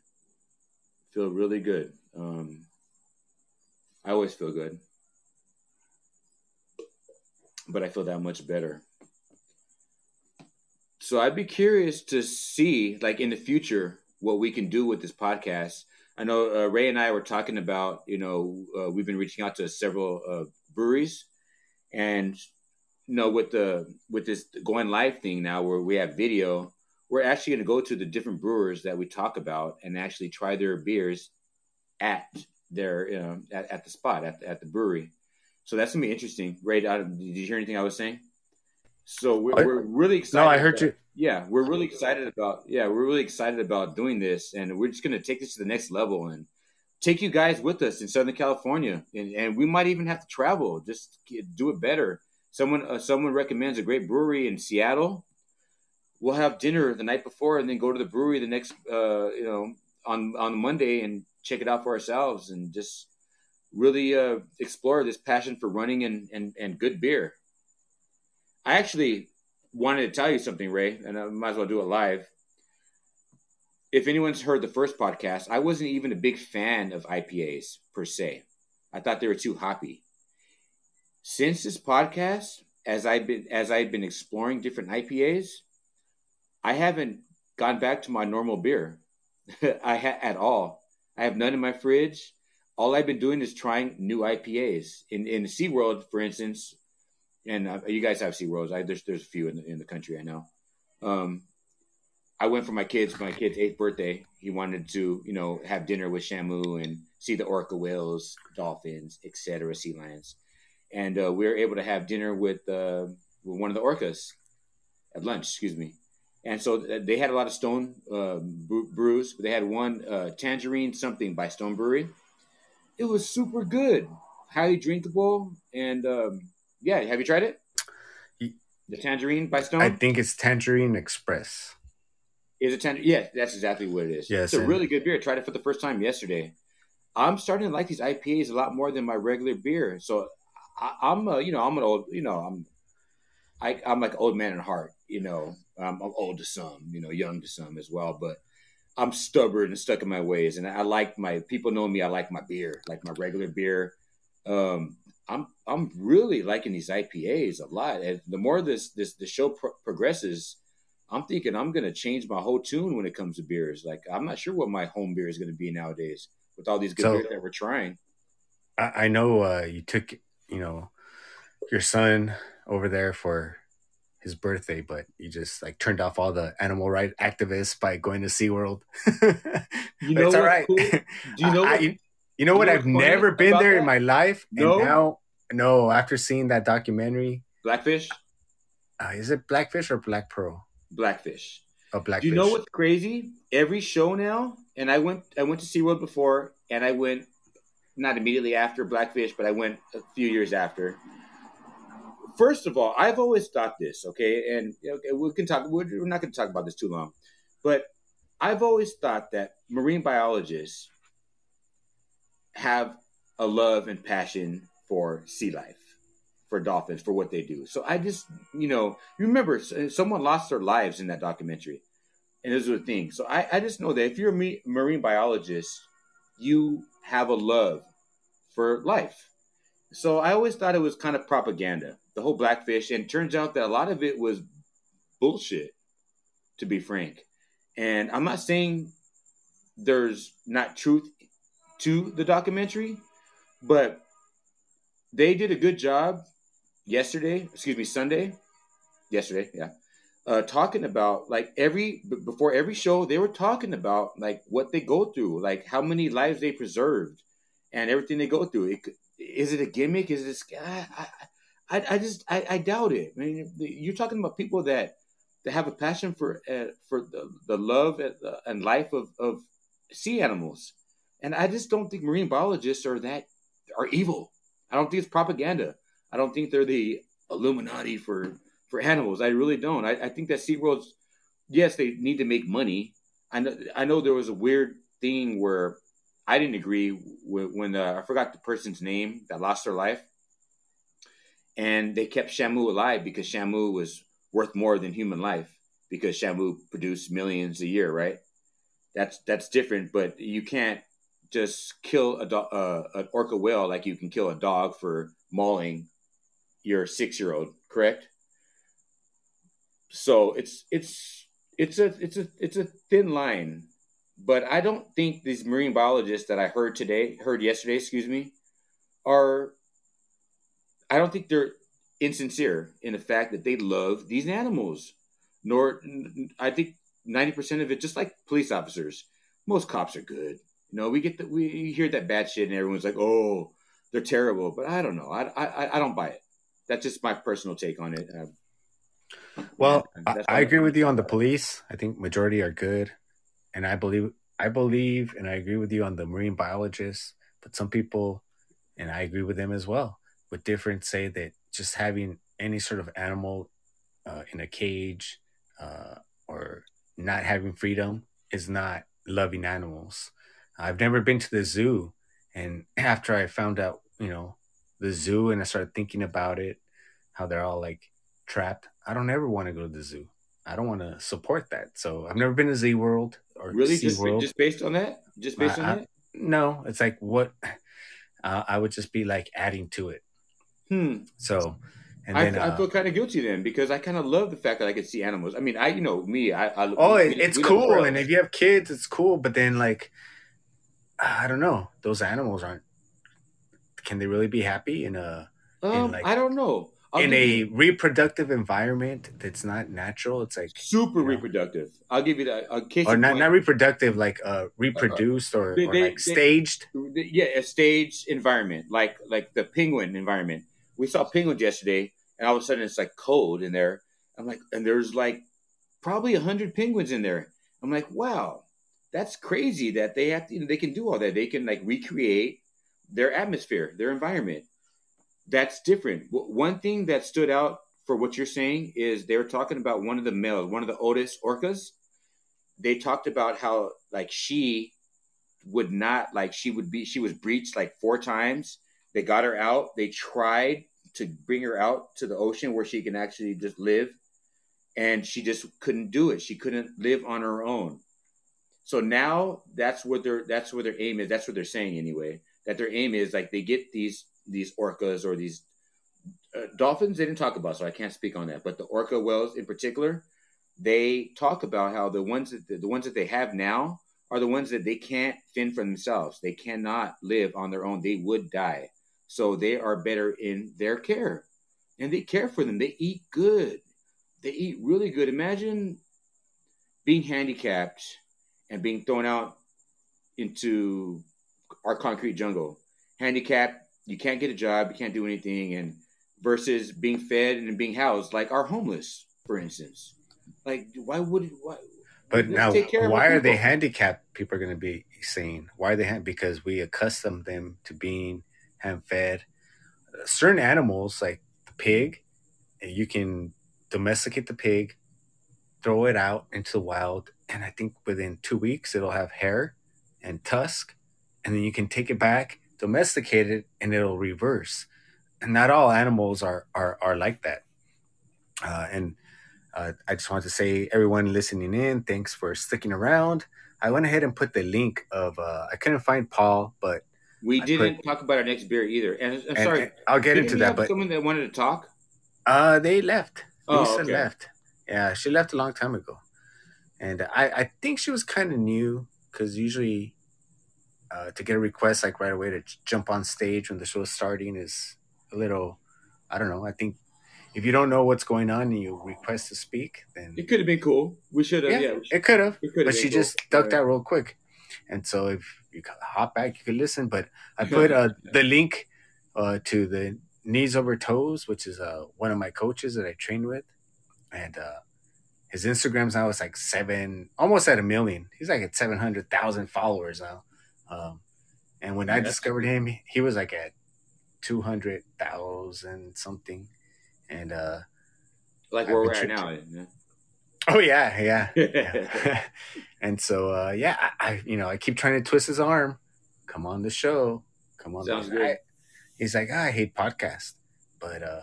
Speaker 2: Feel really good. Um, I always feel good, but I feel that much better. So I'd be curious to see, like in the future, what we can do with this podcast. I know uh, Ray and I were talking about, you know, uh, we've been reaching out to several uh, breweries, and you know, with the with this going live thing now, where we have video, we're actually going to go to the different brewers that we talk about and actually try their beers at their you know at, at the spot at, at the brewery. So that's gonna be interesting. Ray, did you hear anything I was saying? So we're, we're really excited.
Speaker 1: No, I heard
Speaker 2: about,
Speaker 1: you.
Speaker 2: Yeah, we're really excited about. Yeah, we're really excited about doing this, and we're just gonna take this to the next level and take you guys with us in Southern California, and, and we might even have to travel just do it better someone uh, someone recommends a great brewery in Seattle, we'll have dinner the night before and then go to the brewery the next uh, you know on on Monday and check it out for ourselves and just really uh, explore this passion for running and, and and good beer. I actually wanted to tell you something, Ray, and I might as well do it live. If anyone's heard the first podcast, I wasn't even a big fan of IPAs per se. I thought they were too hoppy since this podcast, as I've been as I've been exploring different IPAs, I haven't gone back to my normal beer. I ha- at all. I have none in my fridge. All I've been doing is trying new IPAs. In in SeaWorld, for instance, and uh, you guys have SeaWorlds. I, there's there's a few in the, in the country I know. Um, I went for my kids my kid's eighth birthday. He wanted to you know have dinner with Shamu and see the orca whales, dolphins, etc., sea lions and uh, we were able to have dinner with, uh, with one of the orcas at lunch. Excuse me. And so they had a lot of Stone uh, brews. They had one uh, tangerine something by Stone Brewery. It was super good. highly drinkable, and um, yeah, have you tried it? The Tangerine by Stone.
Speaker 1: I think it's Tangerine Express.
Speaker 2: Is it tangerine? Yeah, that's exactly what it is.
Speaker 1: Yes,
Speaker 2: it's a really good beer. I tried it for the first time yesterday. I'm starting to like these IPAs a lot more than my regular beer. So I, I'm, a, you know, I'm an old, you know, I'm, I, I'm like an old man at heart. You know, I'm, I'm old to some, you know, young to some as well. But I'm stubborn and stuck in my ways, and I like my people know me. I like my beer, like my regular beer. Um, I'm I'm really liking these IPAs a lot. And the more this this the show pro- progresses, I'm thinking I'm gonna change my whole tune when it comes to beers. Like I'm not sure what my home beer is gonna be nowadays with all these good
Speaker 1: So-
Speaker 2: beers that we're trying.
Speaker 1: I, I know uh, you took you know your son over there for his birthday, but he just like turned off all the animal right activists by going to SeaWorld.
Speaker 2: You
Speaker 1: it's all right.
Speaker 2: cool? Do you know
Speaker 1: I-
Speaker 2: what-
Speaker 1: you, you know what?
Speaker 2: know
Speaker 1: I've never been there in my life,
Speaker 2: No?
Speaker 1: and now no. After seeing that documentary,
Speaker 2: Blackfish,
Speaker 1: uh, is it Blackfish or Black Pearl?
Speaker 2: Blackfish.
Speaker 1: Oh, Blackfish.
Speaker 2: Do you know what's crazy? Every show now, and I went I went to SeaWorld before, and I went not immediately after Blackfish, but I went a few years after. First of all, I've always thought this, okay, and we can talk. We're, we're not going to talk about this too long, but I've always thought that marine biologists have a love and passion for sea life, for dolphins, for what they do. So I just, you know, you remember uh, someone lost their lives in that documentary, and those are the things. So I, I just know that if you're a marine biologist, you have a love for life. So I always thought it was kind of propaganda, the whole blackfish, and turns out that a lot of it was bullshit, to be frank. And I'm not saying there's not truth to the documentary, but they did a good job yesterday, excuse me, Sunday, yesterday, yeah, uh, talking about like every before every show they were talking about like what they go through, like how many lives they preserved, and everything they go through. It, is it a gimmick? Is this? I, I, I just I, I doubt it. I mean, you're talking about people that that have a passion for uh, for the, the love and, uh, and life of, of sea animals, and I just don't think marine biologists are that are evil. I don't think it's propaganda. I don't think they're the Illuminati for for animals. I really don't. I, I think that SeaWorld's yes, they need to make money. I know I know there was a weird thing where I didn't agree when, when uh, I forgot the person's name that lost their life, and they kept Shamu alive because Shamu was worth more than human life because Shamu produced millions a year, right? That's that's different, but you can't just kill a do- uh, an orca whale like you can kill a dog for mauling your six year old, correct? So it's it's it's a it's a it's a thin line, but I don't think these marine biologists that I heard today, heard yesterday, excuse me, are. I don't think they're insincere in the fact that they love these animals. Nor, I think ninety percent of it, just like police officers, most cops are good. You know, we get the, we hear that bad shit, and everyone's like, "Oh, they're terrible." But I don't know. I I, I don't buy it. That's just my personal take on it. Uh,
Speaker 1: Well, I, I agree with you on the police. I think majority are good, and I believe I believe and I agree with you on the marine biologists. But some people, and I agree with them as well, with different say that just having any sort of animal uh, in a cage uh, or not having freedom is not loving animals. I've never been to the zoo, and after I found out, you know, the zoo, and I started thinking about it, how they're all like trapped. I don't ever want to go to the zoo. I don't want to support that. So I've never been to SeaWorld or
Speaker 2: really just just based on that, just based
Speaker 1: I-
Speaker 2: on
Speaker 1: I-
Speaker 2: that.
Speaker 1: no, it's like what uh, I would just be like adding to it.
Speaker 2: Hmm.
Speaker 1: So, and
Speaker 2: I,
Speaker 1: then
Speaker 2: I
Speaker 1: uh,
Speaker 2: feel kind of guilty then because I kind of love the fact that I could see animals. I mean, I you know me, I, I
Speaker 1: oh,
Speaker 2: we-
Speaker 1: it's
Speaker 2: we
Speaker 1: cool. And if you have kids, it's cool. But then like, I don't know, those animals aren't. Can they really be happy in a
Speaker 2: um,
Speaker 1: like-
Speaker 2: I don't know. I'll
Speaker 1: in a
Speaker 2: you-
Speaker 1: reproductive environment that's not natural? It's like
Speaker 2: super
Speaker 1: you know.
Speaker 2: reproductive. I'll give you that. A case
Speaker 1: or not
Speaker 2: point.
Speaker 1: not reproductive, like uh reproduced or,
Speaker 2: they-
Speaker 1: or
Speaker 2: they-
Speaker 1: like
Speaker 2: they-
Speaker 1: staged.
Speaker 2: yeah, a staged environment, like like the penguin environment. We saw penguins yesterday, and all of a sudden it's like cold in there. I'm like, and there's like probably a hundred penguins in there. I'm like, wow, that's crazy that they have to, you know, they can do all that. They can like recreate their atmosphere, their environment. That's different. One thing that stood out for what you're saying is they were talking about one of the males, one of the oldest orcas. They talked about how like she would not like she would be she was breached like four times. They got her out. They tried to bring her out to the ocean where she can actually just live and she just couldn't do it. She couldn't live on her own. So now that's what their that's where their aim is. That's what they're saying anyway. That their aim is like they get these these orcas or these uh, dolphins. They didn't talk about, so I can't speak on that. But the orca whales in particular, they talk about how the ones that the, the ones that they have now are the ones that they can't fend for themselves. They cannot live on their own. They would die. So they are better in their care, and they care for them. They eat good they eat really good. Imagine being handicapped and being thrown out into our concrete jungle. Handicapped, you can't get a job, you can't do anything, and versus being fed and being housed, like our homeless, for instance. Like, why would why?
Speaker 1: But now, why are they handicapped? People are going to be saying, why are they hand? Because we accustom them to being hand fed. Certain animals, like the pig, you can domesticate the pig, throw it out into the wild, and I think within two weeks it'll have hair and tusk, and then you can take it back, domesticate it, and it'll reverse. And not all animals are are, are like that. Uh, and uh, I just want to say, everyone listening in, thanks for sticking around. I went ahead and put the link of uh, I couldn't find Paul, but
Speaker 2: we I didn't put, talk about our next beer either. And I'm sorry, and
Speaker 1: I'll get into that. But
Speaker 2: someone that wanted to talk.
Speaker 1: Uh, they left. Oh, Lisa okay. left. Yeah, she left a long time ago, and I I think she was kind of new because usually, uh, to get a request like right away to jump on stage when the show is starting is a little, I don't know. I think if you don't know what's going on and you request to speak, then
Speaker 2: it could have been cool. We should have. Yeah, yeah
Speaker 1: it could have. But she cool. just ducked out real quick, and so if you hop back, you could listen. But I put uh, the link uh, to the Knees Over Toes, which is uh, one of my coaches that I trained with. And uh, his Instagram's now is like seven, almost at a million. He's like at 700,000 followers now. Um, and when I discovered him, he was like at 200,000 something. And uh,
Speaker 2: like where we're at now.
Speaker 1: Yeah. Oh yeah, yeah. yeah. and so uh, yeah, I, I, you know I keep trying to twist his arm. Come on the show. Come on. Sounds good. I, he's like, oh, I hate podcasts, but uh,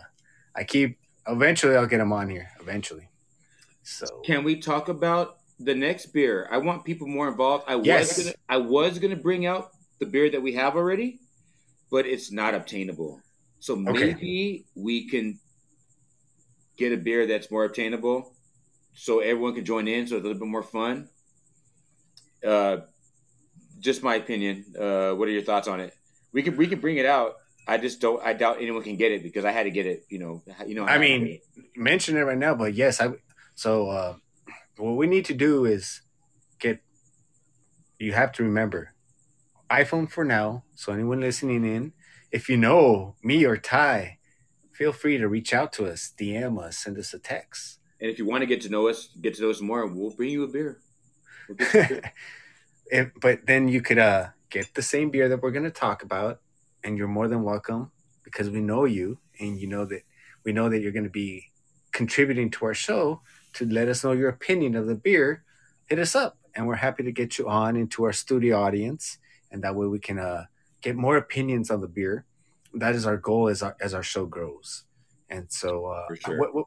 Speaker 1: I keep. Eventually, I'll get him on here. Eventually. So
Speaker 2: can we talk about the next beer? I want people more involved. I yes. was gonna, I was gonna bring out the beer that we have already, but it's not obtainable. So maybe okay. we can get a beer that's more obtainable, so everyone can join in, so it's a little bit more fun. Uh, just my opinion. Uh, what are your thoughts on it? We can we can bring it out I just don't. I doubt anyone can get it because I had to get it. You know. You know.
Speaker 1: I mean, mention it right now, but yes, I. So uh, what we need to do is get. You have to remember, iPhone for now. So anyone listening in, if you know me or Ty, feel free to reach out to us, DM us, send us a text.
Speaker 2: And if you want to get to know us, get to know us more, we'll bring you a beer.
Speaker 1: We'll a beer. but then you could uh, get the same beer that we're going to talk about and you're more than welcome because we know you and you know that we know that you're going to be contributing to our show to let us know your opinion of the beer hit us up and we're happy to get you on into our studio audience and that way we can uh, get more opinions on the beer that is our goal as our as our show grows and so uh, sure. what, what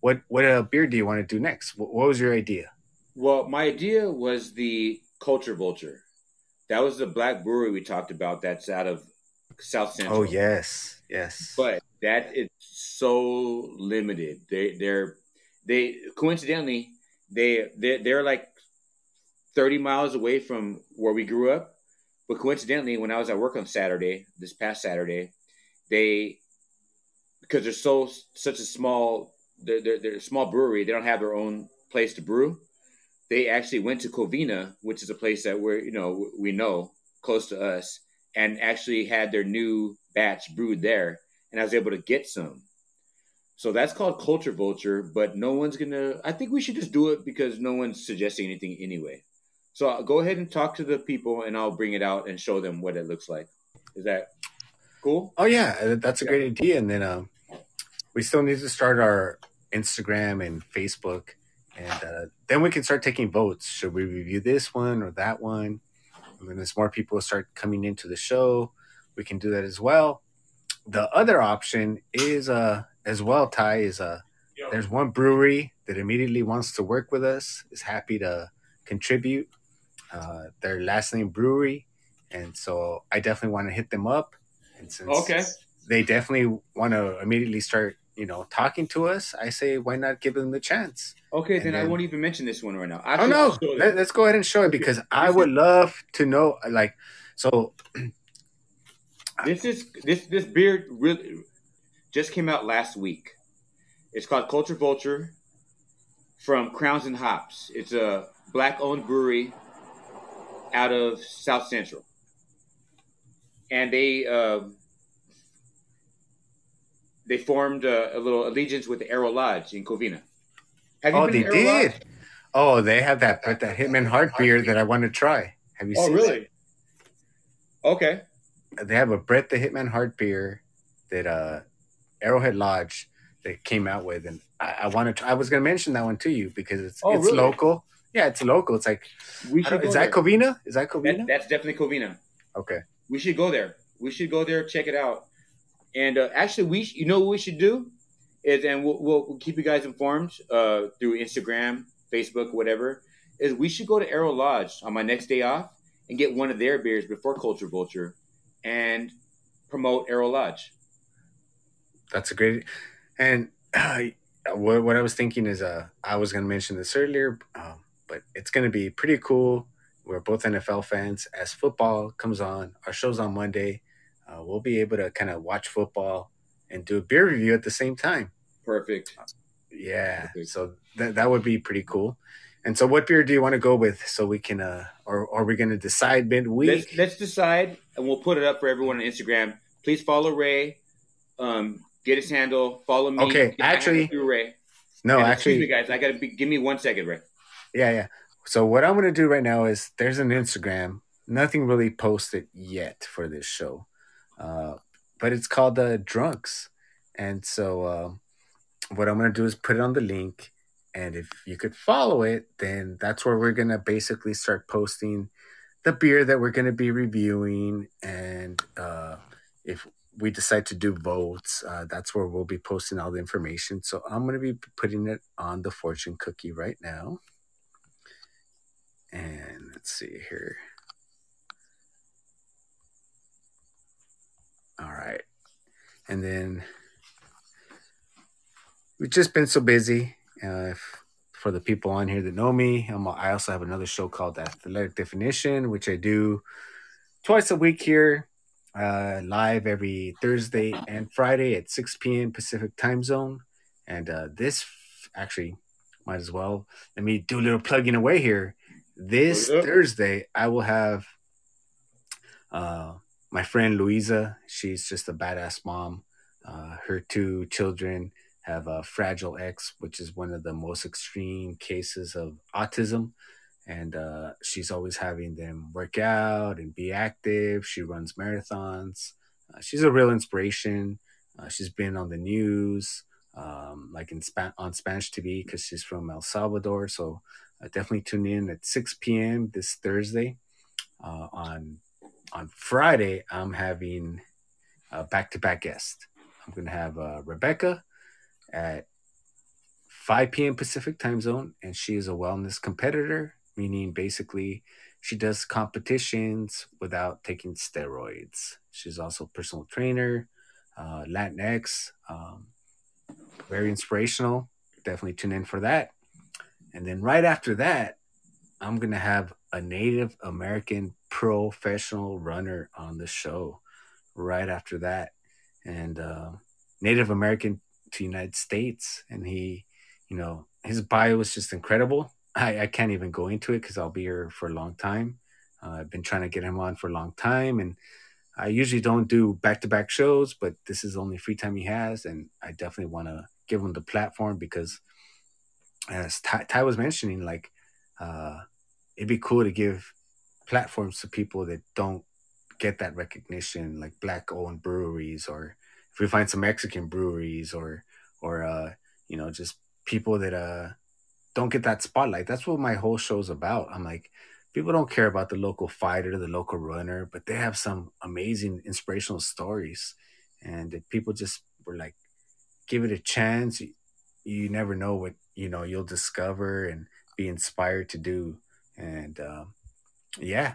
Speaker 1: what what uh, beer do you want to do next what, what was your idea
Speaker 2: well my idea was the culture vulture that was the black brewery we talked about that's out of South Central.
Speaker 1: Oh yes, yes.
Speaker 2: But that is so limited. They they're they coincidentally they they they're like thirty miles away from where we grew up. But coincidentally, when I was at work on Saturday, this past Saturday, they because they're so such a small they're, they're, they're a small brewery. They don't have their own place to brew. They actually went to Covina, which is a place that we're you know we know close to us, and actually had their new batch brewed there, and I was able to get some. So that's called Culture Vulture, but no one's gonna. I think we should just do it because no one's suggesting anything anyway. So I'll go ahead and talk to the people, and I'll bring it out and show them what it looks like. Is that cool?
Speaker 1: Oh yeah, that's a great idea. And then um, we still need to start our Instagram and Facebook, and uh, then we can start taking votes. Should we review this one or that one? And then as more people start coming into the show, we can do that as well. The other option is uh as well, Ty is uh there's one brewery that immediately wants to work with us, is happy to contribute. Uh, their last name brewery, and so I definitely want to hit them up. And since
Speaker 2: Okay.
Speaker 1: they definitely want to immediately start, you know, talking to us, I say why not give them the chance?
Speaker 2: Okay,
Speaker 1: And
Speaker 2: then, I won't even mention this one right now.
Speaker 1: Oh no,
Speaker 2: I'll show you.
Speaker 1: Let, us go ahead and show it because I would love to know. Like, so
Speaker 2: This is this this beer really just came out last week. It's called Culture Vulture from Crowns and Hops. It's a black owned brewery out of South Central, and they uh, they formed a, a little allegiance with the Arrow Lodge in Covina. Have you
Speaker 1: oh,
Speaker 2: been
Speaker 1: they
Speaker 2: to Arrow Lodge?
Speaker 1: did. Oh, they have that that Hitman Hart beer that I want to try. Have you
Speaker 2: Oh,
Speaker 1: seen?
Speaker 2: Oh, really? Okay.
Speaker 1: They have a Bret the Hitman Hart beer that uh Arrowhead Lodge that came out with, and I, I want to. I was going to mention that one to you because it's
Speaker 2: Oh,
Speaker 1: it's
Speaker 2: really?
Speaker 1: local. Yeah, it's local. It's like
Speaker 2: We should go
Speaker 1: is that
Speaker 2: there.
Speaker 1: Covina? Is that
Speaker 2: That-
Speaker 1: Covina?
Speaker 2: that's definitely Covina.
Speaker 1: okay.
Speaker 2: We should go there. We should go there, check it out. And uh, actually, we sh- you know what we should do is, and we'll, we'll, we'll keep you guys informed uh, through Instagram, Facebook, whatever. Is we should go to Arrow Lodge on my next day off and get one of their beers before Culture Vulture, and promote Arrow Lodge.
Speaker 1: That's a great. And uh, what, what I was thinking is, uh, I was going to mention this earlier, um, but it's going to be pretty cool. We're both NFL fans. As football comes on, our show's on Monday. Uh, we'll be able to kind of watch football and do a beer review at the same time.
Speaker 2: Perfect.
Speaker 1: Yeah,
Speaker 2: Perfect.
Speaker 1: so that that would be pretty cool. And so, what beer do you want to go with? So we can, uh, or, or are we going to decide midweek?
Speaker 2: Let's let's decide, and we'll put it up for everyone on Instagram. Please follow Ray. Um, get his handle. Follow me.
Speaker 1: Okay, actually-
Speaker 2: Ray.
Speaker 1: no,
Speaker 2: And
Speaker 1: actually,
Speaker 2: excuse me, guys. I gotta be, give me one second, Ray.
Speaker 1: Yeah, yeah. So what I'm gonna do right now is there's an Instagram. Nothing really posted yet for this show, uh, but it's called the Drunks, and so uh, what I'm gonna do is put it on the link, and if you could follow it, then that's where we're gonna basically start posting the beer that we're gonna be reviewing, and uh, if we decide to do votes, uh, that's where we'll be posting all the information. So I'm gonna be putting it on the fortune cookie right now. And let's see here. All right. And then we've just been so busy. Uh, if, for the people on here that know me, I'm, I also have another show called Athletic Definition, which I do twice a week here, uh, live every Thursday and Friday at 6 p.m. Pacific time zone. And uh, this actually might as well let me do a little plugging away here this
Speaker 2: Plug.
Speaker 1: Thursday, I will have uh, my friend Louisa. She's just a badass mom. Uh, her two children have a Fragile X, which is one of the most extreme cases of autism. And uh, she's always having them work out and be active. She runs marathons. Uh, she's a real inspiration. Uh, she's been on the news, um, like in Spa- on Spanish TV, because she's from El Salvador. So uh, definitely tune in at 6 p.m. this Thursday. Uh, on on Friday, I'm having a back-to-back guest. I'm going to have uh, Rebecca at 5 p.m. Pacific time zone, and she is a wellness competitor, meaning basically she does competitions without taking steroids. She's also personal trainer, uh, Latinx, um, very inspirational. Definitely tune in for that. And then right after that, I'm going to have a Native American professional runner on the show right after that. And uh, Native American to United States. And he, you know, his bio was just incredible. I, I can't even go into it because I'll be here for a long time. Uh, I've been trying to get him on for a long time. And I usually don't do back to back shows, but this is the only free time he has. And I definitely want to give him the platform because as Ty, Ty was mentioning, like uh, it'd be cool to give platforms to people that don't get that recognition, like black owned breweries, or if we find some Mexican breweries, or or uh, you know just people that uh don't get that spotlight. That's what my whole show's about. I'm like, people don't care about the local fighter, the local runner, but they have some amazing inspirational stories. And people just were like, give it a chance, you, never know what you know you'll discover and be inspired to do. And um, yeah,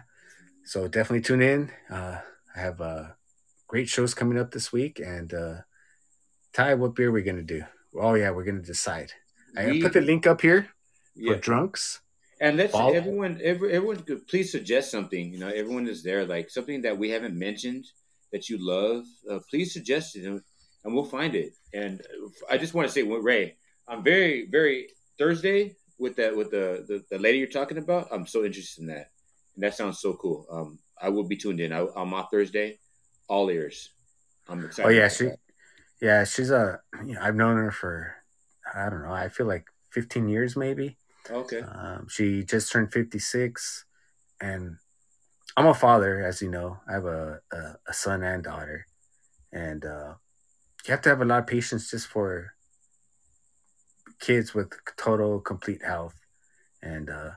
Speaker 1: so definitely tune in. Uh, I have uh, great shows coming up this week. And uh, Ty, what beer are we gonna do? Oh yeah, we're gonna decide. I
Speaker 2: We-
Speaker 1: put the link up here for
Speaker 2: Yeah.
Speaker 1: drunks.
Speaker 2: And let's
Speaker 1: Follow-
Speaker 2: everyone, every, everyone, could please suggest something. You know, everyone is there, like something that we haven't mentioned that you love. Uh, please suggest it, and, and we'll find it. And I just want to say, well, Ray, I'm very, very Thursday with that with the, the the lady you're talking about. I'm so interested in that, and that sounds so cool. Um, I will be tuned in. I, I'm off Thursday, all ears. I'm excited.
Speaker 1: Oh yeah, she, yeah, she's a. You know, I've known her for, I don't know. I feel like 15 years maybe.
Speaker 2: Okay.
Speaker 1: Um, she just turned 56, and I'm a father, as you know. I have a a, a son and daughter, and uh, you have to have a lot of patience just for kids with total complete health, and uh,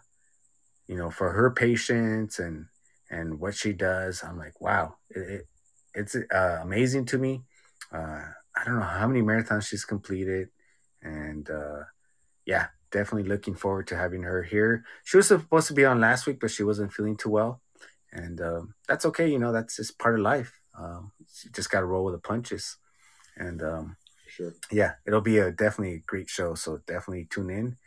Speaker 1: you know, for her patience and and what she does, I'm like, wow, it, it it's uh, amazing to me. Uh, I don't know how many marathons she's completed, and uh, yeah, definitely looking forward to having her here. She was supposed to be on last week, but she wasn't feeling too well, and um, that's okay. You know, that's just part of life. Um, you just got to roll with the punches, and um,
Speaker 2: Sure.
Speaker 1: yeah, it'll be a definitely a great show. So definitely tune in.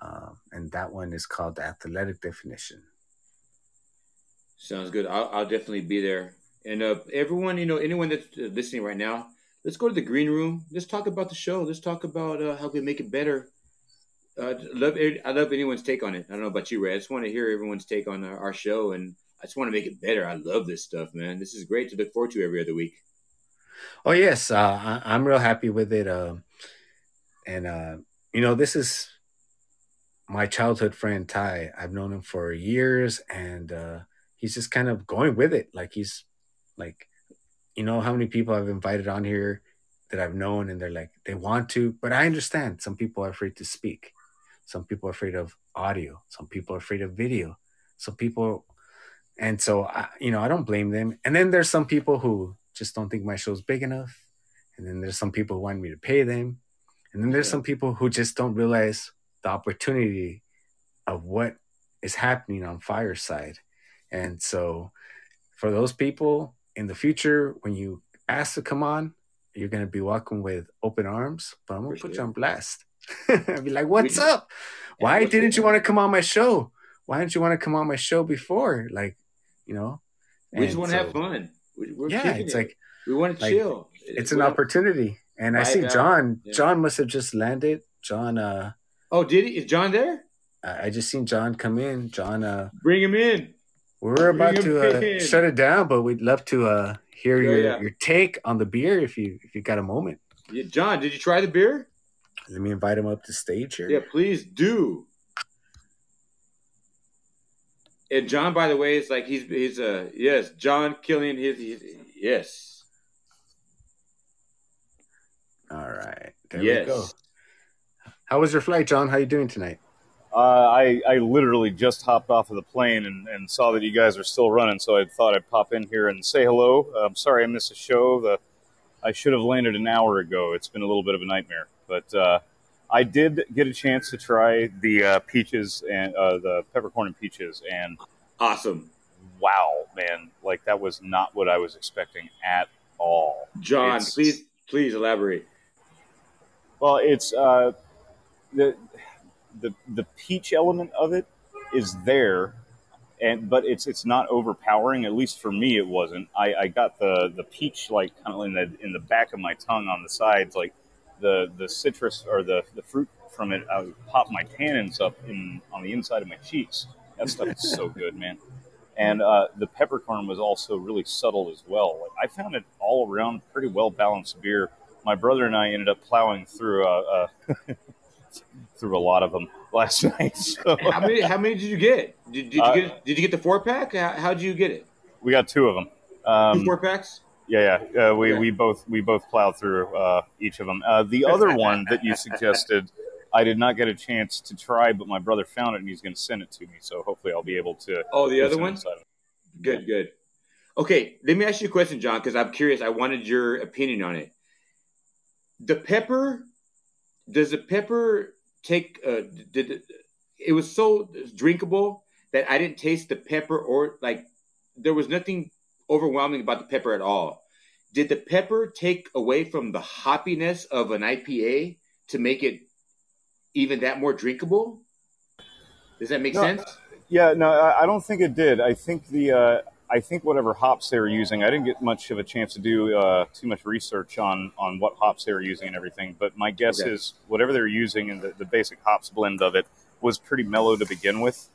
Speaker 1: Um, and that one is called the Athletic Definition.
Speaker 2: Sounds good. I'll, I'll definitely be there. And uh, everyone, you know, anyone that's uh, listening right now, let's go to the green room. Let's talk about the show. Let's talk about uh, how we make it better. Uh, love, I love anyone's take on it. I don't know about you, Ray. I just want to hear everyone's take on our, our show, and I just want to make it better. I love this stuff, man. This is great to look forward to every other week.
Speaker 1: Oh yes, uh, I, I'm real happy with it. Um, and uh, you know, this is my childhood friend Ty. I've known him for years, and uh, he's just kind of going with it. Like he's like, you know, how many people I've invited on here that I've known, and they're like they want to, but I understand. Some people are afraid to speak. Some people are afraid of audio. Some people are afraid of video. Some people, and so I, you know, I don't blame them. And then there's some people who just don't think my show's big enough. And then there's some people who want me to pay them. And then there's
Speaker 2: Yeah.
Speaker 1: some people who just don't realize the opportunity of what is happening on Fireside. And so for those people in the future, when you ask to come on, you're going to be welcome with open arms, but I'm going to
Speaker 2: For
Speaker 1: put you on blast. I'll be like, what's up? Why didn't you want to come on my show? Why didn't you want to come on my show before? Like, you know?
Speaker 2: We just want to
Speaker 1: so-
Speaker 2: have fun. We, we're
Speaker 1: yeah, it's
Speaker 2: it.
Speaker 1: like,
Speaker 2: we want to
Speaker 1: like,
Speaker 2: chill.
Speaker 1: it's an
Speaker 2: We're
Speaker 1: opportunity. And I see
Speaker 2: out.
Speaker 1: John.
Speaker 2: Yeah.
Speaker 1: John must have just landed. John, uh,
Speaker 2: Oh, did he? Is John there?
Speaker 1: I I just seen John come in. John, uh,
Speaker 2: Bring him in.
Speaker 1: We were about to uh, shut it down, but we'd love to uh, hear
Speaker 2: Yeah,
Speaker 1: your,
Speaker 2: yeah.
Speaker 1: your take on the beer if you if you got a moment.
Speaker 2: Yeah, John, did you try the beer?
Speaker 1: Let me invite him up to stage here.
Speaker 2: Yeah, please do. And John, by the way, is like he's he's uh yes, John Killian. His, his yes,
Speaker 1: All right, there
Speaker 2: yes.
Speaker 1: we go. How was your flight, John? How you doing tonight?
Speaker 3: Uh, I, I literally just hopped off of the plane and, and saw that you guys are still running, so I thought I'd pop in here and say hello. I'm sorry I missed the show. The, I should have landed an hour ago. It's been a little bit of a nightmare, but uh, I did get a chance to try the uh, peaches and uh, the peppercorn and peaches, and
Speaker 2: Awesome,
Speaker 3: wow, man, like that was not what I was expecting at all.
Speaker 2: John.
Speaker 3: It's-
Speaker 2: please please elaborate.
Speaker 3: Well, it's uh, the the the peach element of it is there, and but it's it's not overpowering. At least for me, it wasn't. I, I got the the peach like kind of in the in the back of my tongue on the sides, like the the citrus or the the fruit from it. I would pop my tannins up in on the inside of my cheeks. That stuff is so good, man. And uh, the peppercorn was also really subtle as well. Like, I found it all around pretty well balanced beer my brother and I ended up plowing through uh, uh, through a lot of them last night. So
Speaker 2: How many how many did you get? Did, did you
Speaker 3: Uh,
Speaker 2: get did you get the four pack? How how'd you get it?
Speaker 3: we got two of them. Um,
Speaker 2: Two four packs.
Speaker 3: yeah, yeah. Uh, we, we both we both plowed through uh, each of them. Uh, the other one that you suggested, I did not get a chance to try, but my brother found it and he's going to send it to me. So hopefully I'll be able to.
Speaker 2: Oh, the other one. Good, good. Okay, let me ask you a question, John, because I'm curious. I wanted your opinion on it. The pepper, does the pepper take? Uh, did it, was so drinkable that I didn't taste the pepper or like there was nothing overwhelming about the pepper at all. Did the pepper take away from the hoppiness of an IPA to make it even that more drinkable? Does that make
Speaker 3: No,
Speaker 2: sense?
Speaker 3: Yeah, no, I I don't think it did. I think the uh, I think whatever hops they were using, I didn't get much of a chance to do uh, too much research on on what hops they were using and everything. But my guess
Speaker 2: Okay.
Speaker 3: is whatever they were using and the, the basic hops blend of it was pretty mellow to begin with.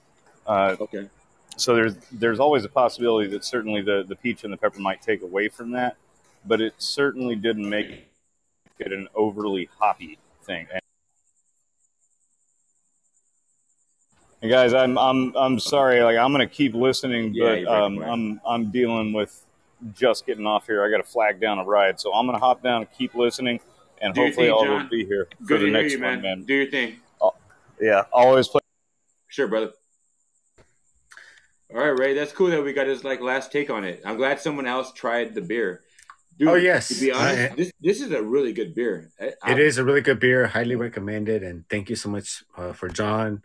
Speaker 3: Uh,
Speaker 2: Okay.
Speaker 3: so there's there's always a possibility that certainly the the peach and the pepper might take away from that, but it certainly didn't make it an overly hoppy thing. And, and guys, I'm I'm I'm sorry. Like I'm gonna keep listening,
Speaker 2: Yeah,
Speaker 3: but
Speaker 2: you're
Speaker 3: um,
Speaker 2: away.
Speaker 3: I'm I'm dealing with just getting off here. I got to flag down a ride, so I'm gonna hop down and keep listening, and
Speaker 2: Do
Speaker 3: hopefully
Speaker 2: thing,
Speaker 3: I'll
Speaker 2: John.
Speaker 3: be here for
Speaker 2: Good
Speaker 3: the
Speaker 2: to hear
Speaker 3: next
Speaker 2: you,
Speaker 3: one,
Speaker 2: man.
Speaker 3: man.
Speaker 2: Do your thing.
Speaker 3: Yeah, always play.
Speaker 2: Sure, brother. All right, Ray. That's cool that we got his like last take on it. I'm glad someone else tried the beer. Dude,
Speaker 1: Oh, yes.
Speaker 2: To be honest,
Speaker 1: I-
Speaker 2: this this is a really good beer. I, I-
Speaker 1: It is a really good beer, highly recommended, and thank you so much uh, for John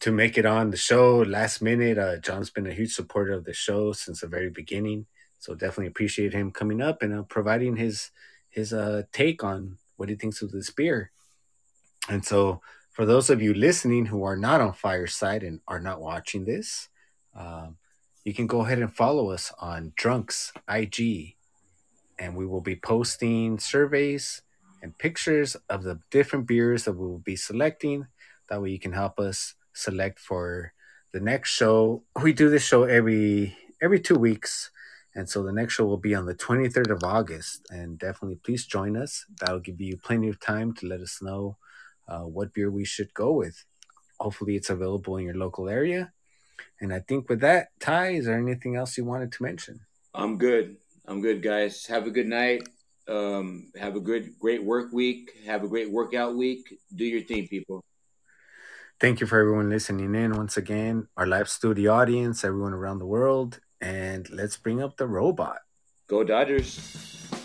Speaker 1: to make it on the show last minute. Uh, John's been a huge supporter of the show since the very beginning, so definitely appreciate him coming up and uh, providing his his uh, take on what he thinks of this beer. And so, for those of you listening who are not on Fireside and are not watching this, um, you can go ahead and follow us on Drunks IG, and we will be posting surveys and pictures of the different beers that we will be selecting. That way, you can help us select for the next show. We do this show every every two weeks, and so the next show will be on the twenty third of August. And definitely, please join us. That'll give you plenty of time to let us know uh, what beer we should go with. Hopefully, it's available in your local area. And I think with that, Ty, is there anything else you wanted to mention?
Speaker 2: I'm good. I'm good, guys. Have a good night. Um, have a good, great work week. Have a great workout week. Do your thing, people.
Speaker 1: Thank you for everyone listening in once again, our live studio audience, everyone around the world, and let's bring up the robot.
Speaker 2: Go Dodgers.